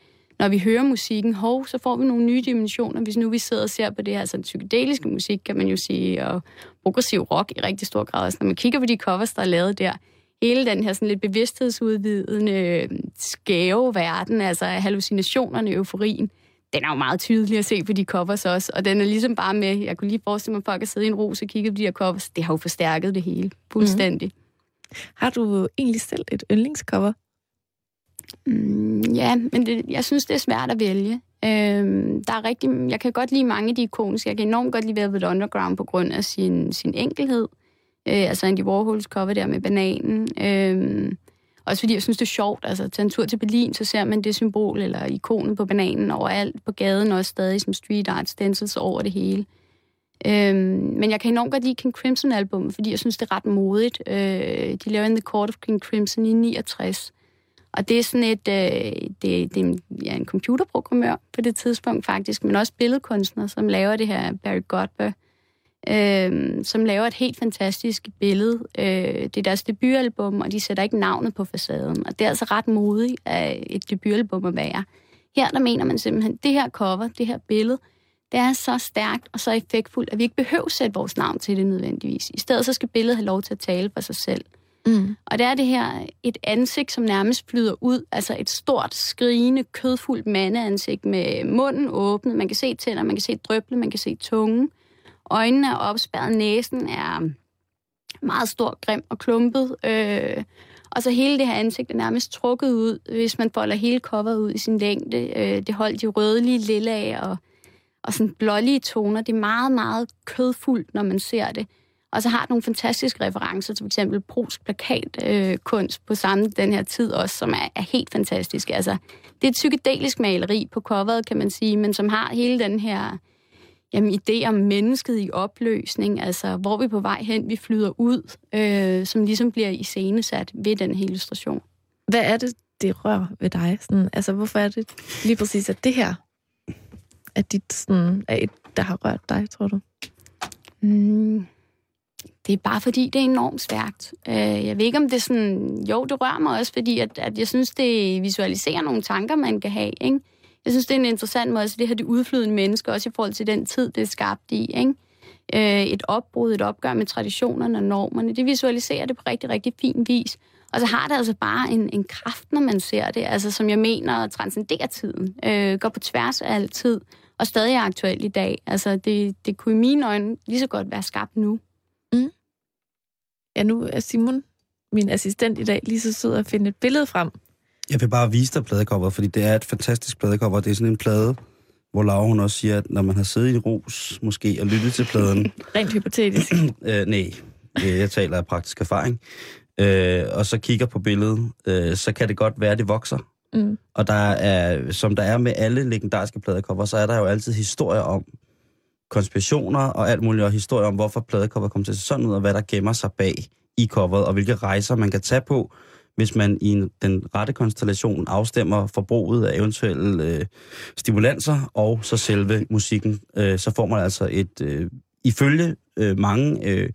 når vi hører musikken, hov, så får vi nogle nye dimensioner. Hvis nu vi sidder og ser på det her altså, sådan psykedeliske musik, kan man jo sige, og progressiv rock i rigtig stor grad. Altså, når man kigger på de covers, der er lavet der, hele den her sådan lidt bevidsthedsudvidende, øh, skæve verden, altså hallucinationerne, euforien, den er jo meget tydelig at se på de covers også, og den er ligesom bare med, jeg kunne lige forestille mig, at folk har siddet i en ros og kigget på de her covers, det har jo forstærket det hele, fuldstændig. Mm. Har du egentlig selv et yndlingscover? Mm, ja, men det, jeg synes, det er svært at vælge. Øhm, der er rigtig, jeg kan godt lide mange af de ikoniske. Jeg kan enormt godt lide Velvet Underground på grund af sin, sin enkelhed. Øh, altså Andy Warhols cover der med bananen. Øhm, også fordi jeg synes, det er sjovt. Altså, tage en tur til Berlin, så ser man det symbol eller ikonen på bananen overalt på gaden, også stadig som street art stencils over det hele. Øhm, men jeg kan enormt godt lide King Crimson album, fordi jeg synes, det er ret modigt. Øh, de laver In the Court of King Crimson i 69. Og det er sådan et, øh, det, det er ja, en computerprogrammør på det tidspunkt faktisk, men også billedkunstner, som laver det her, Barry Godber, øh, som laver et helt fantastisk billede. Øh, det er deres debutalbum, og de sætter ikke navnet på facaden. Og det er altså ret modigt af et debutalbum at være. Her der mener man simpelthen, det her cover, det her billede, det er så stærkt og så effektfuldt, at vi ikke behøver at sætte vores navn til det nødvendigvis. I stedet så skal billedet have lov til at tale for sig selv. Mm. Og det er det her et ansigt, som nærmest flyder ud, altså et stort, skrigende, kødfuldt mandeansigt med munden åbnet. Man kan se tænder, man kan se drøble, man kan se tunge. Øjnene er opspærret, næsen er meget stor, grim og klumpet. Øh, og så hele det her ansigt er nærmest trukket ud, hvis man folder hele coveret ud i sin længde. Øh, det holdt de rødlige, lilla og, og sådan blålige toner. Det er meget, meget kødfuldt, når man ser det. Og så har det nogle fantastiske referencer til f.eks. Brugs plakatkunst øh, på samme den her tid også, som er, er helt fantastisk. Altså, det er et psykedelisk maleri på coveret, kan man sige, men som har hele den her jamen, idé om mennesket i opløsning, altså hvor vi er på vej hen, vi flyder ud, øh, som ligesom bliver iscenesat ved den her illustration. Hvad er det, det rører ved dig? Sådan, altså, hvorfor er det lige præcis, at det her er, dit, sådan, er et, der har rørt dig, tror du? Mm, det er bare fordi, det er enormt stærkt. Øh, jeg ved ikke, om det er sådan... Jo, det rører mig også, fordi at, at jeg synes, det visualiserer nogle tanker, man kan have. Ikke? Jeg synes, det er en interessant måde, så det her det udflydende menneske, også i forhold til den tid, det er skabt i. Ikke? Øh, et opbrud, et opgør med traditionerne og normerne, det visualiserer det på rigtig, rigtig fin vis. Og så har det altså bare en, en kraft, når man ser det, altså som jeg mener transcenderer tiden, øh, går på tværs af al tid, og stadig er aktuelt i dag. Altså det, det kunne i mine øjne lige så godt være skabt nu. Mm. Ja, nu er Simon, min assistent i dag, lige så sød at finde et billede frem. Jeg vil bare vise dig pladecover, fordi det er et fantastisk pladecover. Det er sådan en plade, hvor Laura hun også siger, at når man har siddet i ros måske og lyttet til pladen... Rent hypotetisk. øh, nej, jeg taler af praktisk erfaring. Øh, og så kigger på billedet, øh, så kan det godt være, at det vokser. Mm. Og der er, som der er med alle legendariske pladecover, så er der jo altid historier om, konspirationer og alt muligt, og historier om, hvorfor pladecover kommer til at se sådan ud, og hvad der gemmer sig bag i coveret, og hvilke rejser man kan tage på, hvis man i en, den rette konstellation afstemmer forbruget af eventuelle øh, stimulanser, og så selve musikken, øh, så får man altså et, øh, ifølge øh, mange øh,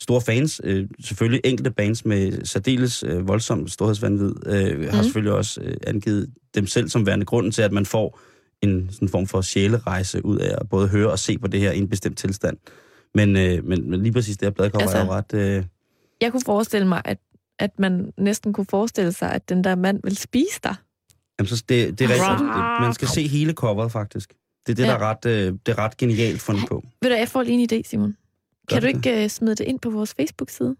store fans, øh, selvfølgelig enkelte bands med særdeles øh, voldsomt storhedsvandvid, øh, mm. har mhm. selvfølgelig også øh, angivet dem selv som værende grunden til, at man får en sådan form for sjælerejse ud af at både høre og se på det her i en bestemt tilstand. Men, øh, men, men lige præcis det her bladcover altså, er jo ret... Øh... Jeg kunne forestille mig, at, at man næsten kunne forestille sig, at den der mand vil spise dig. Jamen, så det, det er rigtigt. Man skal se hele coveret, faktisk. Det er det, ja. der er ret, øh, det er ret genialt fundet på. Ved du, jeg får lige en idé, Simon. Kan du ikke uh, smide det ind på vores Facebook-side?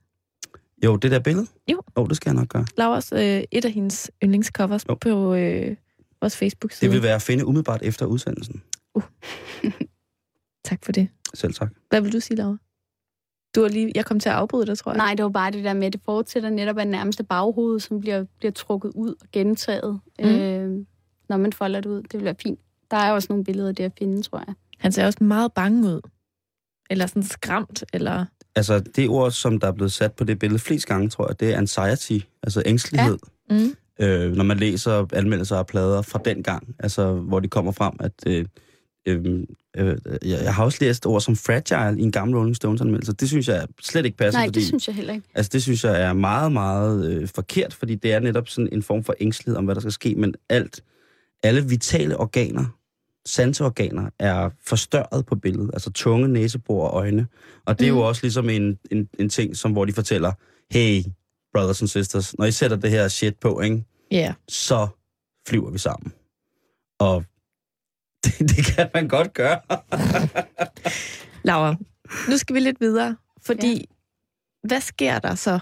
Jo, det der billede? Jo. Jo, oh, det skal jeg nok gøre. Lauras, øh, et af hendes yndlingscovers oh. på øh, vores Facebook-side. Det vil være at finde umiddelbart efter udsendelsen. Uh. tak for det. Selv tak. Hvad vil du sige, Laura? Du har lige, jeg kom til at afbryde dig, tror jeg. Nej, det var bare det der med, at det fortsætter netop af nærmeste baghoved, som bliver, bliver trukket ud og gentaget, mm. øh, når man folder det ud. Det vil være fint. Der er også nogle billeder der at finde, tror jeg. Han ser også meget bange ud. Eller sådan skræmt, eller... Altså, det ord, som der er blevet sat på det billede flest gange, tror jeg, det er anxiety, altså ængstelighed. Ja. Mm. Øh, når man læser anmeldelser af plader fra den gang, altså, hvor de kommer frem, at... Øh, øh, øh, jeg har også læst ord som fragile i en gammel Rolling Stones anmeldelse. Det synes jeg slet ikke passer. Nej, fordi, det synes jeg heller ikke. Altså, det synes jeg er meget, meget øh, forkert, fordi det er netop sådan en form for ængstelighed om, hvad der skal ske, men alt, alle vitale organer, sanseorganer, er forstørret på billedet. Altså tunge, næsebor og øjne. Og det er mm. jo også ligesom en, en, en ting, som hvor de fortæller, hey, brothers and sisters, når I sætter det her shit på, ikke, Yeah. så flyver vi sammen. Og det, det kan man godt gøre. Laura, nu skal vi lidt videre, fordi ja. hvad sker der så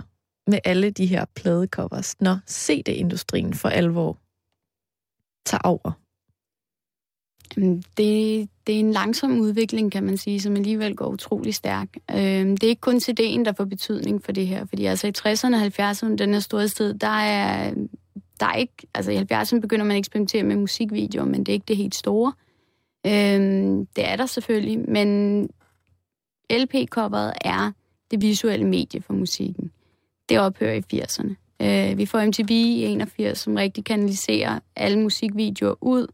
med alle de her pladecovers, når CD-industrien for alvor tager over? Øhm, det, det er en langsom udvikling, kan man sige, som alligevel går utrolig stærk. Øhm, det er ikke kun CD'en, der får betydning for det her, fordi altså i 60'erne og 70'erne, den her store sted, der er, der er ikke, altså i 70'erne begynder man at eksperimentere med musikvideoer, men det er ikke det helt store. Øhm, det er der selvfølgelig, men LP-coveret er det visuelle medie for musikken. Det ophører i 80'erne. Øh, vi får MTV i 81, som rigtig kanaliserer alle musikvideoer ud,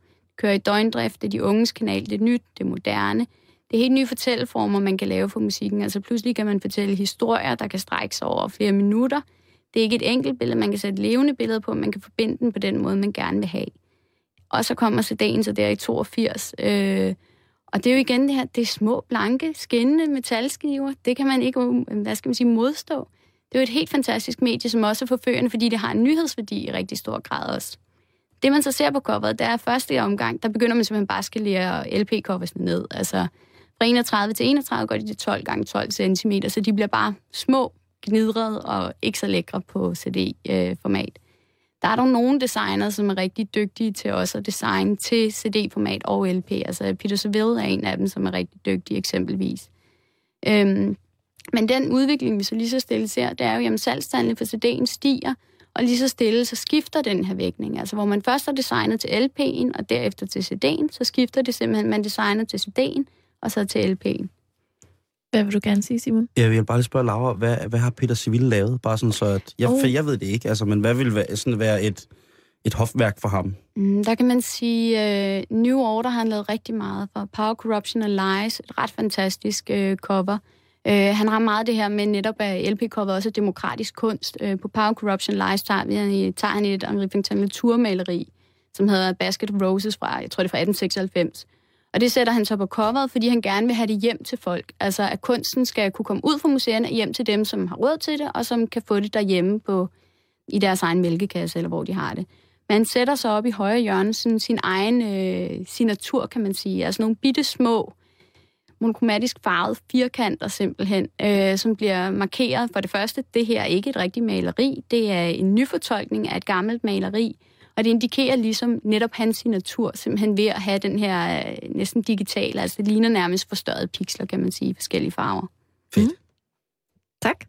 kører i døgndrift, det er de unges kanal, det er nyt, det er moderne. Det er helt nye fortælleformer, man kan lave for musikken. Altså pludselig kan man fortælle historier, der kan strække sig over flere minutter. Det er ikke et enkelt billede, man kan sætte levende billeder på, man kan forbinde den på den måde, man gerne vil have. Og så kommer CD'en så der i 82. Øh, og det er jo igen det her, det er små, blanke, skinnende metalskiver. Det kan man ikke, hvad skal man sige, modstå. Det er jo et helt fantastisk medie, som også er forførende, fordi det har en nyhedsværdi i rigtig stor grad også. Det, man så ser på coveret, det er første omgang, der begynder man simpelthen bare at skalere LP-coversne ned. Altså fra 31 til 31 går de til 12 gange 12 cm, så de bliver bare små, gnidrede og ikke så lækre på CD-format. Der er dog nogle designer, som er rigtig dygtige til også at designe til CD-format og LP. Altså Peter Seville er en af dem, som er rigtig dygtig eksempelvis. Øhm, men den udvikling, vi så lige så stille ser, det er jo, at salgstallene for CD'en stiger, og lige så stille, så skifter den her vægtning. Altså, hvor man først har designet til LP'en, og derefter til CD'en, så skifter det simpelthen, man designer til CD'en, og så til LP'en. Hvad vil du gerne sige, Simon? Jeg vil bare lige spørge Laura, hvad, hvad har Peter Seville lavet? Bare sådan så, at... Jeg, Oh. oh. jeg ved det ikke, altså, men hvad vil være, sådan være et, et hofværk for ham? Mm, der kan man sige, uh, New Order har han lavet rigtig meget for. Power, Corruption and Lies, et ret fantastisk uh, cover. Øh, han har meget det her med netop, at LP-cover også demokratisk kunst. Øh, på Power, Corruption and tager, vi, tager han et Henri Fintan-turmaleri, som hedder Basket of Roses fra, jeg tror det er fra 1896. Og det sætter han så på coveret, fordi han gerne vil have det hjem til folk. Altså, at kunsten skal kunne komme ud fra museerne og hjem til dem, som har råd til det, og som kan få det derhjemme på, i deres egen mælkekasse, eller hvor de har det. Men han sætter sig op i højre hjørne sådan sin egen øh, signatur, kan man sige. Altså nogle bitte små, monokromatisk farvede firkanter simpelthen, øh, som bliver markeret. For det første, det her er ikke et rigtigt maleri. Det er en nyfortolkning af et gammelt maleri. Og det indikerer ligesom netop hans signatur, simpelthen ved at have den her øh, næsten digitale, altså det ligner nærmest forstørrede pixler, kan man sige, i forskellige farver. Fedt. Mm. Tak.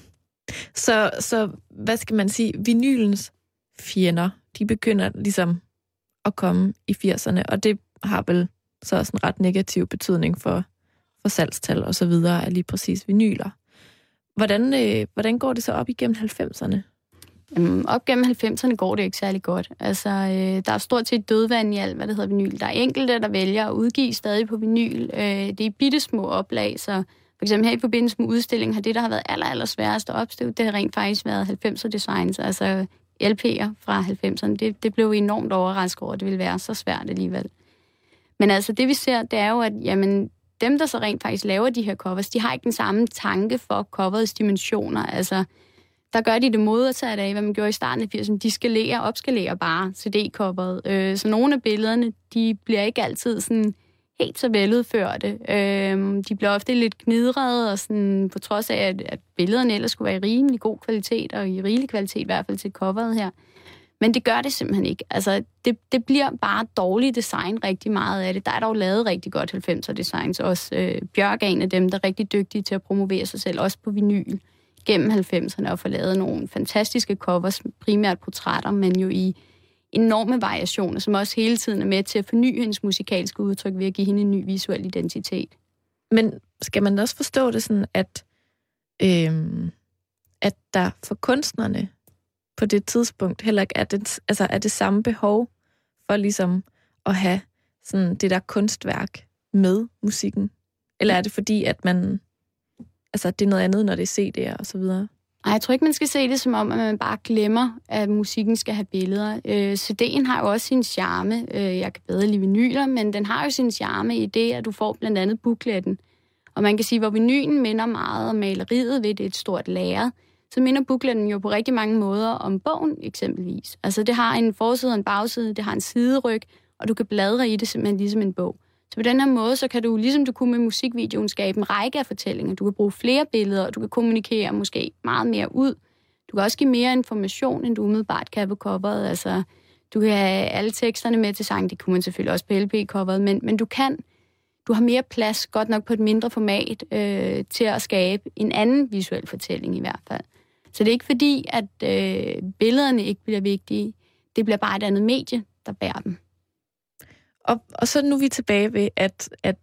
så, så hvad skal man sige? Vinylens fjender, de begynder ligesom at komme i 80'erne, og det har vel så også en ret negativ betydning for, for salgstal og så videre af lige præcis vinyler. Hvordan, øh, hvordan går det så op igennem 90'erne? Jamen, øhm, op gennem 90'erne går det ikke særlig godt. Altså, øh, der er stort set dødvand i alt, hvad det hedder vinyl. Der er enkelte, der vælger at udgive stadig på vinyl. Øh, det er bitte små oplag, så for eksempel her i forbindelse med udstillingen har det, der har været aller, aller sværest at opstøve, det har rent faktisk været 90'er designs, altså LP'er fra 90'erne. Det, det blev enormt overrasket over, at det ville være så svært alligevel. Men altså, det vi ser, det er jo, at jamen, dem, der så rent faktisk laver de her covers, de har ikke den samme tanke for coverets dimensioner. Altså, der gør de det modsatte af, hvad man gjorde i starten af 80'erne. De skalerer, opskalerer bare CD-coveret. Øh, så nogle af billederne, de bliver ikke altid sådan helt så veludførte. Øh, de bliver ofte lidt knidrede, og sådan, på trods af, at, at billederne ellers skulle være i rimelig god kvalitet, og i rigelig kvalitet i hvert fald til coveret her. Men det gør det simpelthen ikke. Altså, det, det bliver bare dårlig design rigtig meget af det. Der er dog lavet rigtig godt 90'er designs også. Øh, Bjørk er en af dem, der er rigtig dygtige til at promovere sig selv, også på vinyl gennem 90'erne, og få lavet nogle fantastiske covers, primært portrætter, men jo i, enorme variationer, som også hele tiden er med til at forny hendes musikalske udtryk ved at give hende en ny visuel identitet. Men skal man også forstå det sådan, at, øh, at der for kunstnerne på det tidspunkt heller ikke er det, altså er det samme behov for ligesom at have sådan det der kunstværk med musikken? Eller er det fordi, at man, altså det er noget andet, når det er CD'er og så videre? Nej, jeg tror ikke, man skal se det som om, at man bare glemmer, at musikken skal have billeder. Øh, CD'en har jo også sin charme. Øh, jeg kan bedre lide vinyler, men den har jo sin charme i det, at du får blandt andet bukletten. Og man kan sige, hvor vinylen minder meget om maleriet ved det et stort lager, så minder bukletten jo på rigtig mange måder om bogen eksempelvis. Altså det har en forside og en bagside, det har en sideryg, og du kan bladre i det simpelthen ligesom en bog. Så på den her måde, så kan du, ligesom du kunne med musikvideoen, skabe en række af fortællinger. Du kan bruge flere billeder, og du kan kommunikere måske meget mere ud. Du kan også give mere information, end du umiddelbart kan på coveret. Altså, du kan have alle teksterne med til sang, det kunne man selvfølgelig også på LP-coveret, men, men du kan, du har mere plads, godt nok på et mindre format, øh, til at skabe en anden visuel fortælling i hvert fald. Så det er ikke fordi, at øh, billederne ikke bliver vigtige. Det bliver bare et andet medie, der bærer dem. Og, og så nu er vi tilbage ved, at, at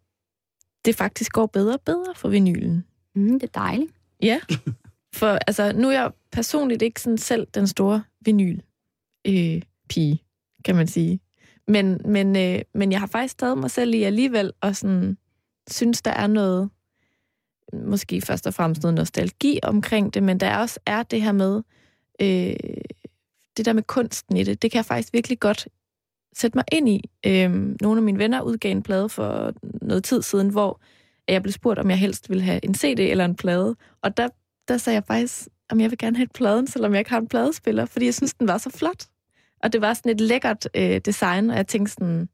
det faktisk går bedre og bedre for vinylen. Mm, det er dejligt. Ja, for altså, nu er jeg personligt ikke sådan selv den store vinyl øh, pige, kan man sige. Men, men, øh, men jeg har faktisk taget mig selv i alligevel, og sådan, synes, der er noget, måske først og fremmest noget nostalgi omkring det, men der også er det her med, øh, det der med kunsten i det, det kan jeg faktisk virkelig godt sætte mig ind i. Øhm, nogle af mine venner udgav en plade for noget tid siden, hvor jeg blev spurgt, om jeg helst ville have en CD eller en plade. Og der, der sagde jeg faktisk, om jeg vil gerne have et pladen, selvom jeg ikke har en pladespiller, fordi jeg synes, den var så flot. Og det var sådan et lækkert øh, design, og jeg tænkte sådan,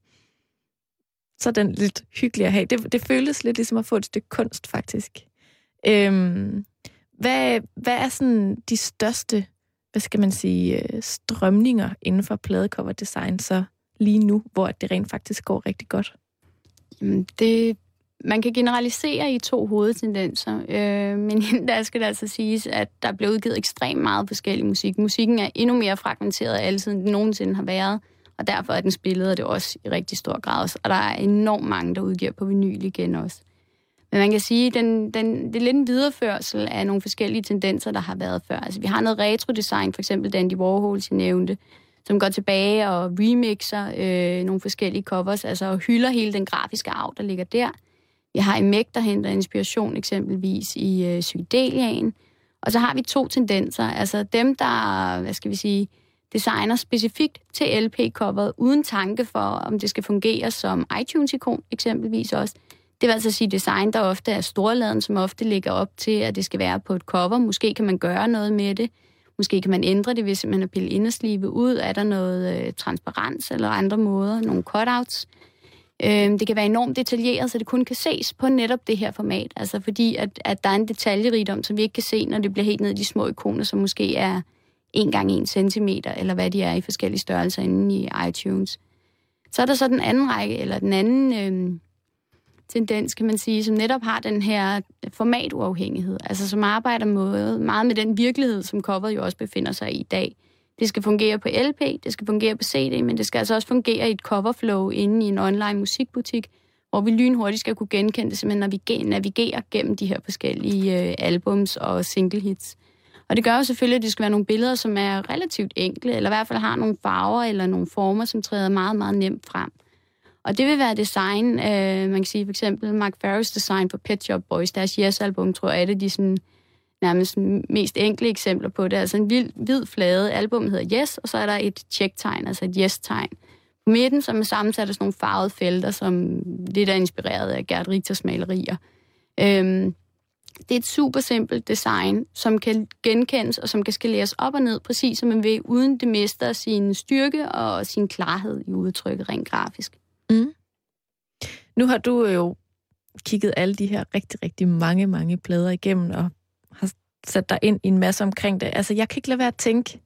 så er den lidt hyggelig at have. Det, det føles lidt ligesom at få et stykke kunst, faktisk. Øhm, hvad, hvad er sådan de største, hvad skal man sige, øh, strømninger inden for pladecover design så lige nu, hvor det rent faktisk går rigtig godt? Det, man kan generalisere i to hovedtendenser, øh, men der skal det altså siges, at der bliver udgivet ekstremt meget forskellig musik. Musikken er endnu mere fragmenteret af altid, end den nogensinde har været, og derfor er den spillet, og det også i rigtig stor grad også. Og der er enormt mange, der udgiver på vinyl igen også. Men man kan sige, at den, den, det er lidt en videreførsel af nogle forskellige tendenser, der har været før. Altså, vi har noget retro-design, for eksempel Dandy Warhol, jeg nævnte, som går tilbage og remixer øh, nogle forskellige covers, altså og hylder hele den grafiske arv, der ligger der. Vi har Emek, der henter inspiration eksempelvis i øh, psykedeliaen. Og så har vi to tendenser, altså dem, der, hvad skal vi sige, designer specifikt til LP-coveret, uden tanke for, om det skal fungere som iTunes-ikon eksempelvis også. Det vil altså sige design, der ofte er storladen, som ofte ligger op til, at det skal være på et cover. Måske kan man gøre noget med det. Måske kan man ændre det hvis man har pillet inderslive ud. Er der noget øh, transparens eller andre måder? Nogle cutouts? Øh, det kan være enormt detaljeret, så det kun kan ses på netop det her format. Altså fordi, at, at der er en detaljerigdom, som vi ikke kan se, når det bliver helt ned i de små ikoner, som måske er 1 gang 1 cm, eller hvad de er i forskellige størrelser inde i iTunes. Så er der så den anden række, eller den anden øh, tendens, kan man sige, som netop har den her formatuafhængighed, altså som arbejder måde, meget med den virkelighed, som coveret jo også befinder sig i i dag. Det skal fungere på LP, det skal fungere på CD, men det skal altså også fungere i et coverflow inde i en online musikbutik, hvor vi lynhurtigt skal kunne genkende det, simpelthen navigere, navigere gennem de her forskellige øh, albums og single hits. Og det gør jo selvfølgelig, at det skal være nogle billeder, som er relativt enkle, eller i hvert fald har nogle farver eller nogle former, som træder meget, meget nemt frem. Og det vil være design, øh, man kan sige for eksempel Mark Farrows design på Pet Shop Boys, deres Yes-album, tror jeg, er det de sådan, nærmest mest enkle eksempler på det. Altså en hvid, hvid flade, Albummet hedder Yes, og så er der et check-tegn, altså et Yes-tegn. På midten, som er sammensat af sådan nogle farvede felter, som lidt er inspireret af Gert Richters malerier. Øhm, det er et super simpelt design, som kan genkendes og som kan skaleres op og ned, præcis som man vil, uden det mister sin styrke og sin klarhed i udtrykket rent grafisk. Mm. Nu har du øh, jo kigget alle de her rigtig, rigtig mange, mange plader igennem og har sat dig ind i en masse omkring det. Altså, jeg kan ikke lade være at tænke,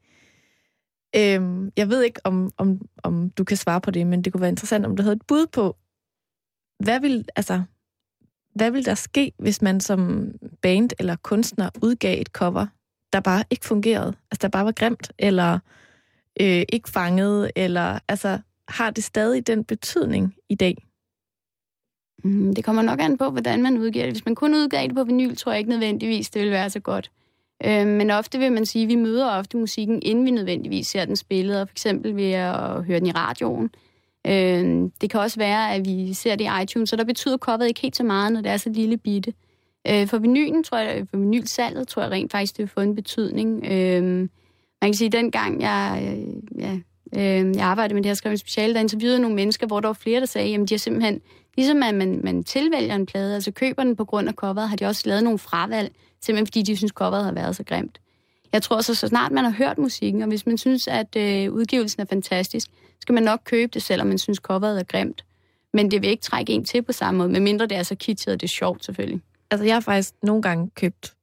øhm, jeg ved ikke, om, om, om du kan svare på det, men det kunne være interessant, om du havde et bud på, hvad vil, altså, hvad vil der ske, hvis man som band eller kunstner udgav et cover, der bare ikke fungerede? Altså, der bare var grimt, eller øh, ikke fanget, eller altså, har det stadig den betydning i dag? Mm, det kommer nok an på, hvordan man udgiver det. Hvis man kun udgav det på vinyl, tror jeg ikke nødvendigvis, det vil være så godt. Øh, men ofte vil man sige, at vi møder ofte musikken, inden vi nødvendigvis ser den spillet, og for eksempel ved at høre den i radioen. Øh, Øh, det kan også være, at vi ser det i iTunes, så der betyder coveret ikke helt så meget, når det er så lille bitte. Øh, for vinylen, tror jeg, for vinylsalget, tror jeg rent faktisk, det vil få en betydning. Øh, man kan sige, at dengang jeg, øh, ja, øh, jeg arbejdede med det her skrevet speciale, der interviewede nogle mennesker, hvor der var flere, der sagde, at de har simpelthen, ligesom at man, man tilvælger en plade, altså køber den på grund af coveret, har de også lavet nogle fravalg, simpelthen fordi de synes, coveret har været så grimt. Jeg tror så, så snart man har hørt musikken, og hvis man synes, at øh, udgivelsen er fantastisk, skal man nok købe det, selvom man synes, coveret er grimt. Men det vil ikke trække en til på samme måde, medmindre det er så kitschet, og det er sjovt selvfølgelig. Altså, jeg har faktisk nogle gange købt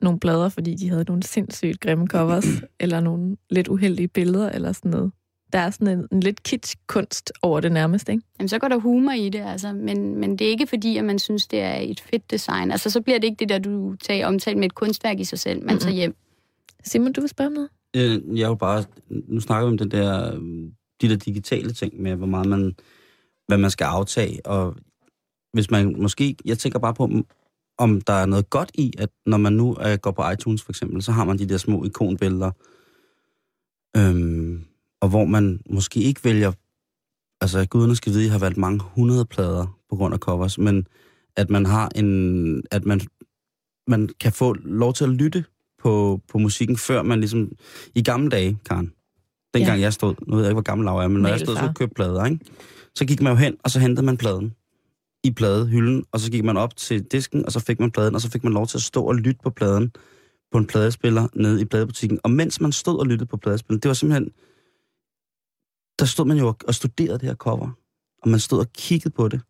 nogle blader, fordi de havde nogle sindssygt grimme covers, eller nogle lidt uheldige billeder, eller sådan noget. Der er sådan en, en lidt kitsch-kunst over det nærmest, ikke? Jamen, så går der humor i det, altså. Men, men det er ikke fordi, at man synes, det er et fedt design. Altså, så bliver det ikke det der, du tager omtalt med et kunstværk i sig selv, man mm-hmm. tager hjem. Simon, du vil spørge noget? Øh, jeg vil bare... Nu snakker vi om den der, øh, de der digitale ting med, hvor meget man, hvad man skal aftage, og hvis man måske... Jeg tænker bare på, om der er noget godt i, at når man nu øh, går på iTunes for eksempel, så har man de der små ikonbilleder, øhm, og hvor man måske ikke vælger, altså guderne skal vide, at jeg har valgt mange hundrede plader på grund af covers, men at man har en, at man, man kan få lov til at lytte på, på musikken, før man ligesom, i gamle dage, Karen, dengang ja. jeg stod, nu ved jeg ikke, hvor gammel jeg er, men når jeg stod så købte plader, ikke? så gik man jo hen, og så hentede man pladen i pladehylden, og så gik man op til disken, og så fik man pladen, og så fik man lov til at stå og lytte på pladen på en pladespiller nede i pladebutikken. Og mens man stod og lyttede på pladespilleren, det var simpelthen... Der stod man jo og studerede det her cover, og man stod og kiggede på det.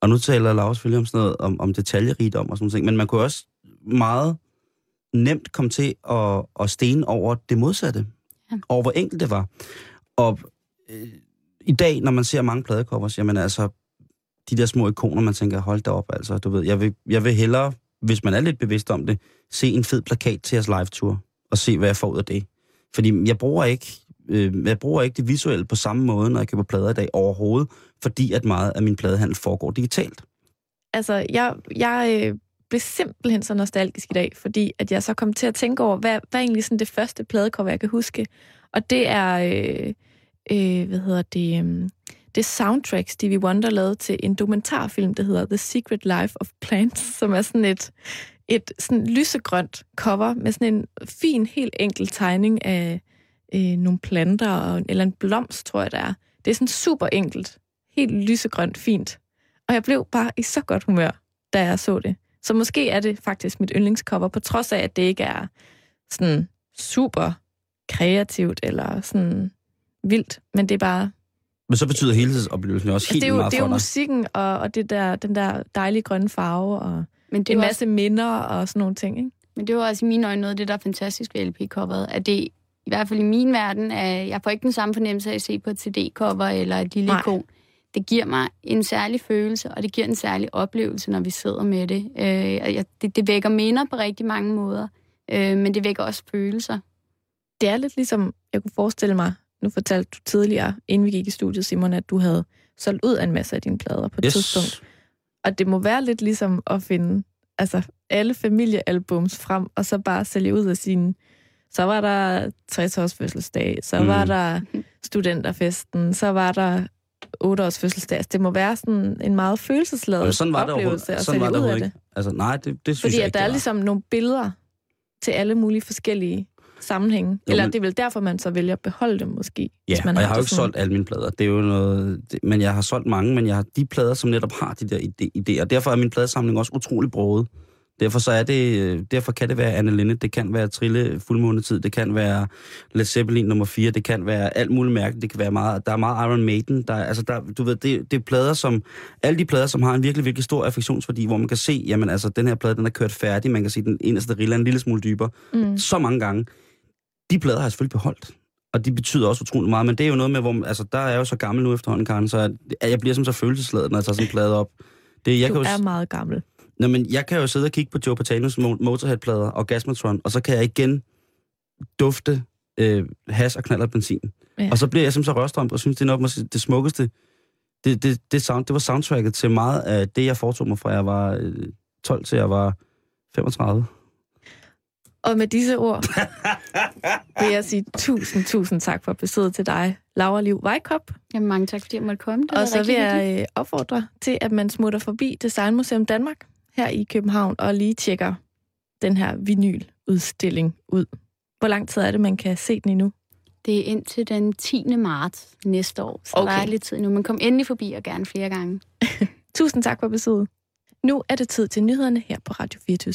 Og nu taler Laura selvfølgelig om sådan noget, om, om detaljerigdom og sådan noget, men man kunne også meget nemt komme til at, at stene over det modsatte. Ja. Over hvor enkelt det var. Og øh, i dag, når man ser mange pladecovers, jamen altså, de der små ikoner, man tænker, hold da op, altså, du ved, jeg vil, jeg vil hellere, hvis man er lidt bevidst om det, se en fed plakat til jeres live-tour, og se, hvad jeg får ud af det. Fordi jeg bruger ikke, øh, jeg bruger ikke det visuelle på samme måde, når jeg køber plader i dag overhovedet, fordi at meget af min pladehandel foregår digitalt. Altså, jeg, jeg øh, blev simpelthen så nostalgisk i dag, fordi at jeg så kom til at tænke over, hvad, hvad er egentlig sådan det første pladecover, jeg kan huske? Og det er, øh, øh, hvad hedder det, øh, det soundtrack, Stevie Wonder lavede til en dokumentarfilm, der hedder The Secret Life of Plants, som er sådan et, et sådan lysegrønt cover med sådan en fin, helt enkel tegning af øh, nogle planter, og, eller en blomst, tror jeg, det er. Det er sådan super enkelt. Helt lysegrønt, fint. Og jeg blev bare i så godt humør, da jeg så det. Så måske er det faktisk mit yndlingscover, på trods af, at det ikke er sådan super kreativt eller sådan vildt, men det er bare men så betyder helhedsoplevelsen også helt det er jo, meget Det er jo musikken og, og det der, den der dejlige grønne farve og Men det en masse også... minder og sådan nogle ting, ikke? Men det var også i mine øjne noget af det, der er fantastisk ved LP-coveret, at det i hvert fald i min verden, at jeg får ikke den samme fornemmelse af at se på et CD-cover eller et lille ikon. Det giver mig en særlig følelse, og det giver en særlig oplevelse, når vi sidder med det. Øh, det, det vækker minder på rigtig mange måder, øh, men det vækker også følelser. Det er lidt ligesom, jeg kunne forestille mig, nu fortalte du tidligere, inden vi gik i studiet, Simon, at du havde solgt ud af en masse af dine plader på et yes. tidspunkt. Og det må være lidt ligesom at finde altså, alle familiealbums frem, og så bare sælge ud af sine... Så var der 60-års fødselsdag, så mm. var der studenterfesten, så var der 8 års fødselsdag. Altså, det må være sådan en meget følelsesladet sådan var oplevelse det at sådan var det ud af det. Altså, nej, det, det synes Fordi jeg ikke, at der er ligesom nogle billeder til alle mulige forskellige sammenhænge. Jo, Eller men... det er vel derfor, man så vælger at beholde dem måske. Ja, hvis man og jeg har jo ikke solgt alle mine plader. Det er jo noget... Det, men jeg har solgt mange, men jeg har de plader, som netop har de der idéer. Derfor er min pladesamling også utrolig broet. Derfor, så er det, derfor kan det være Anne Linnet, det kan være Trille fuldmånetid, det kan være Led Zeppelin nummer 4, det kan være alt muligt mærke, det kan være meget, der er meget Iron Maiden, der, altså der, du ved, det, det er plader, som, alle de plader, som har en virkelig, virkelig stor affektionsværdi, hvor man kan se, jamen altså, den her plade, den er kørt færdig, man kan se den eneste rille en lille smule dybere, mm. så mange gange de plader har jeg selvfølgelig beholdt. Og de betyder også utrolig meget, men det er jo noget med, hvor altså, der er jeg jo så gammel nu efterhånden, Karen, så at jeg bliver som så følelsesladet, når jeg tager sådan en plade op. Det, jeg du kan jo, er meget gammel. Nå, men jeg kan jo sidde og kigge på Joe Patanos Motorhead-plader og Gasmatron, og så kan jeg igen dufte øh, has og knaller benzin. Ja. Og så bliver jeg simpelthen så rørstrømt og synes, det er nok måske det smukkeste. Det, det, det, sound, det var soundtracket til meget af det, jeg foretog mig fra jeg var øh, 12 til jeg var 35. Og med disse ord vil jeg sige tusind, tusind tak for besøget til dig, Laura Liv Vejkop. Jamen, mange tak, fordi jeg måtte komme. Det Og så vil jeg øh, opfordre til, at man smutter forbi Designmuseum Danmark her i København og lige tjekker den her vinyludstilling ud. Hvor lang tid er det, man kan se den endnu? Det er indtil den 10. marts næste år, så Okay. der er lidt tid nu. Men kom endelig forbi og gerne flere gange. Tusind tak for besøget. Nu er det tid til nyhederne her på Radio 24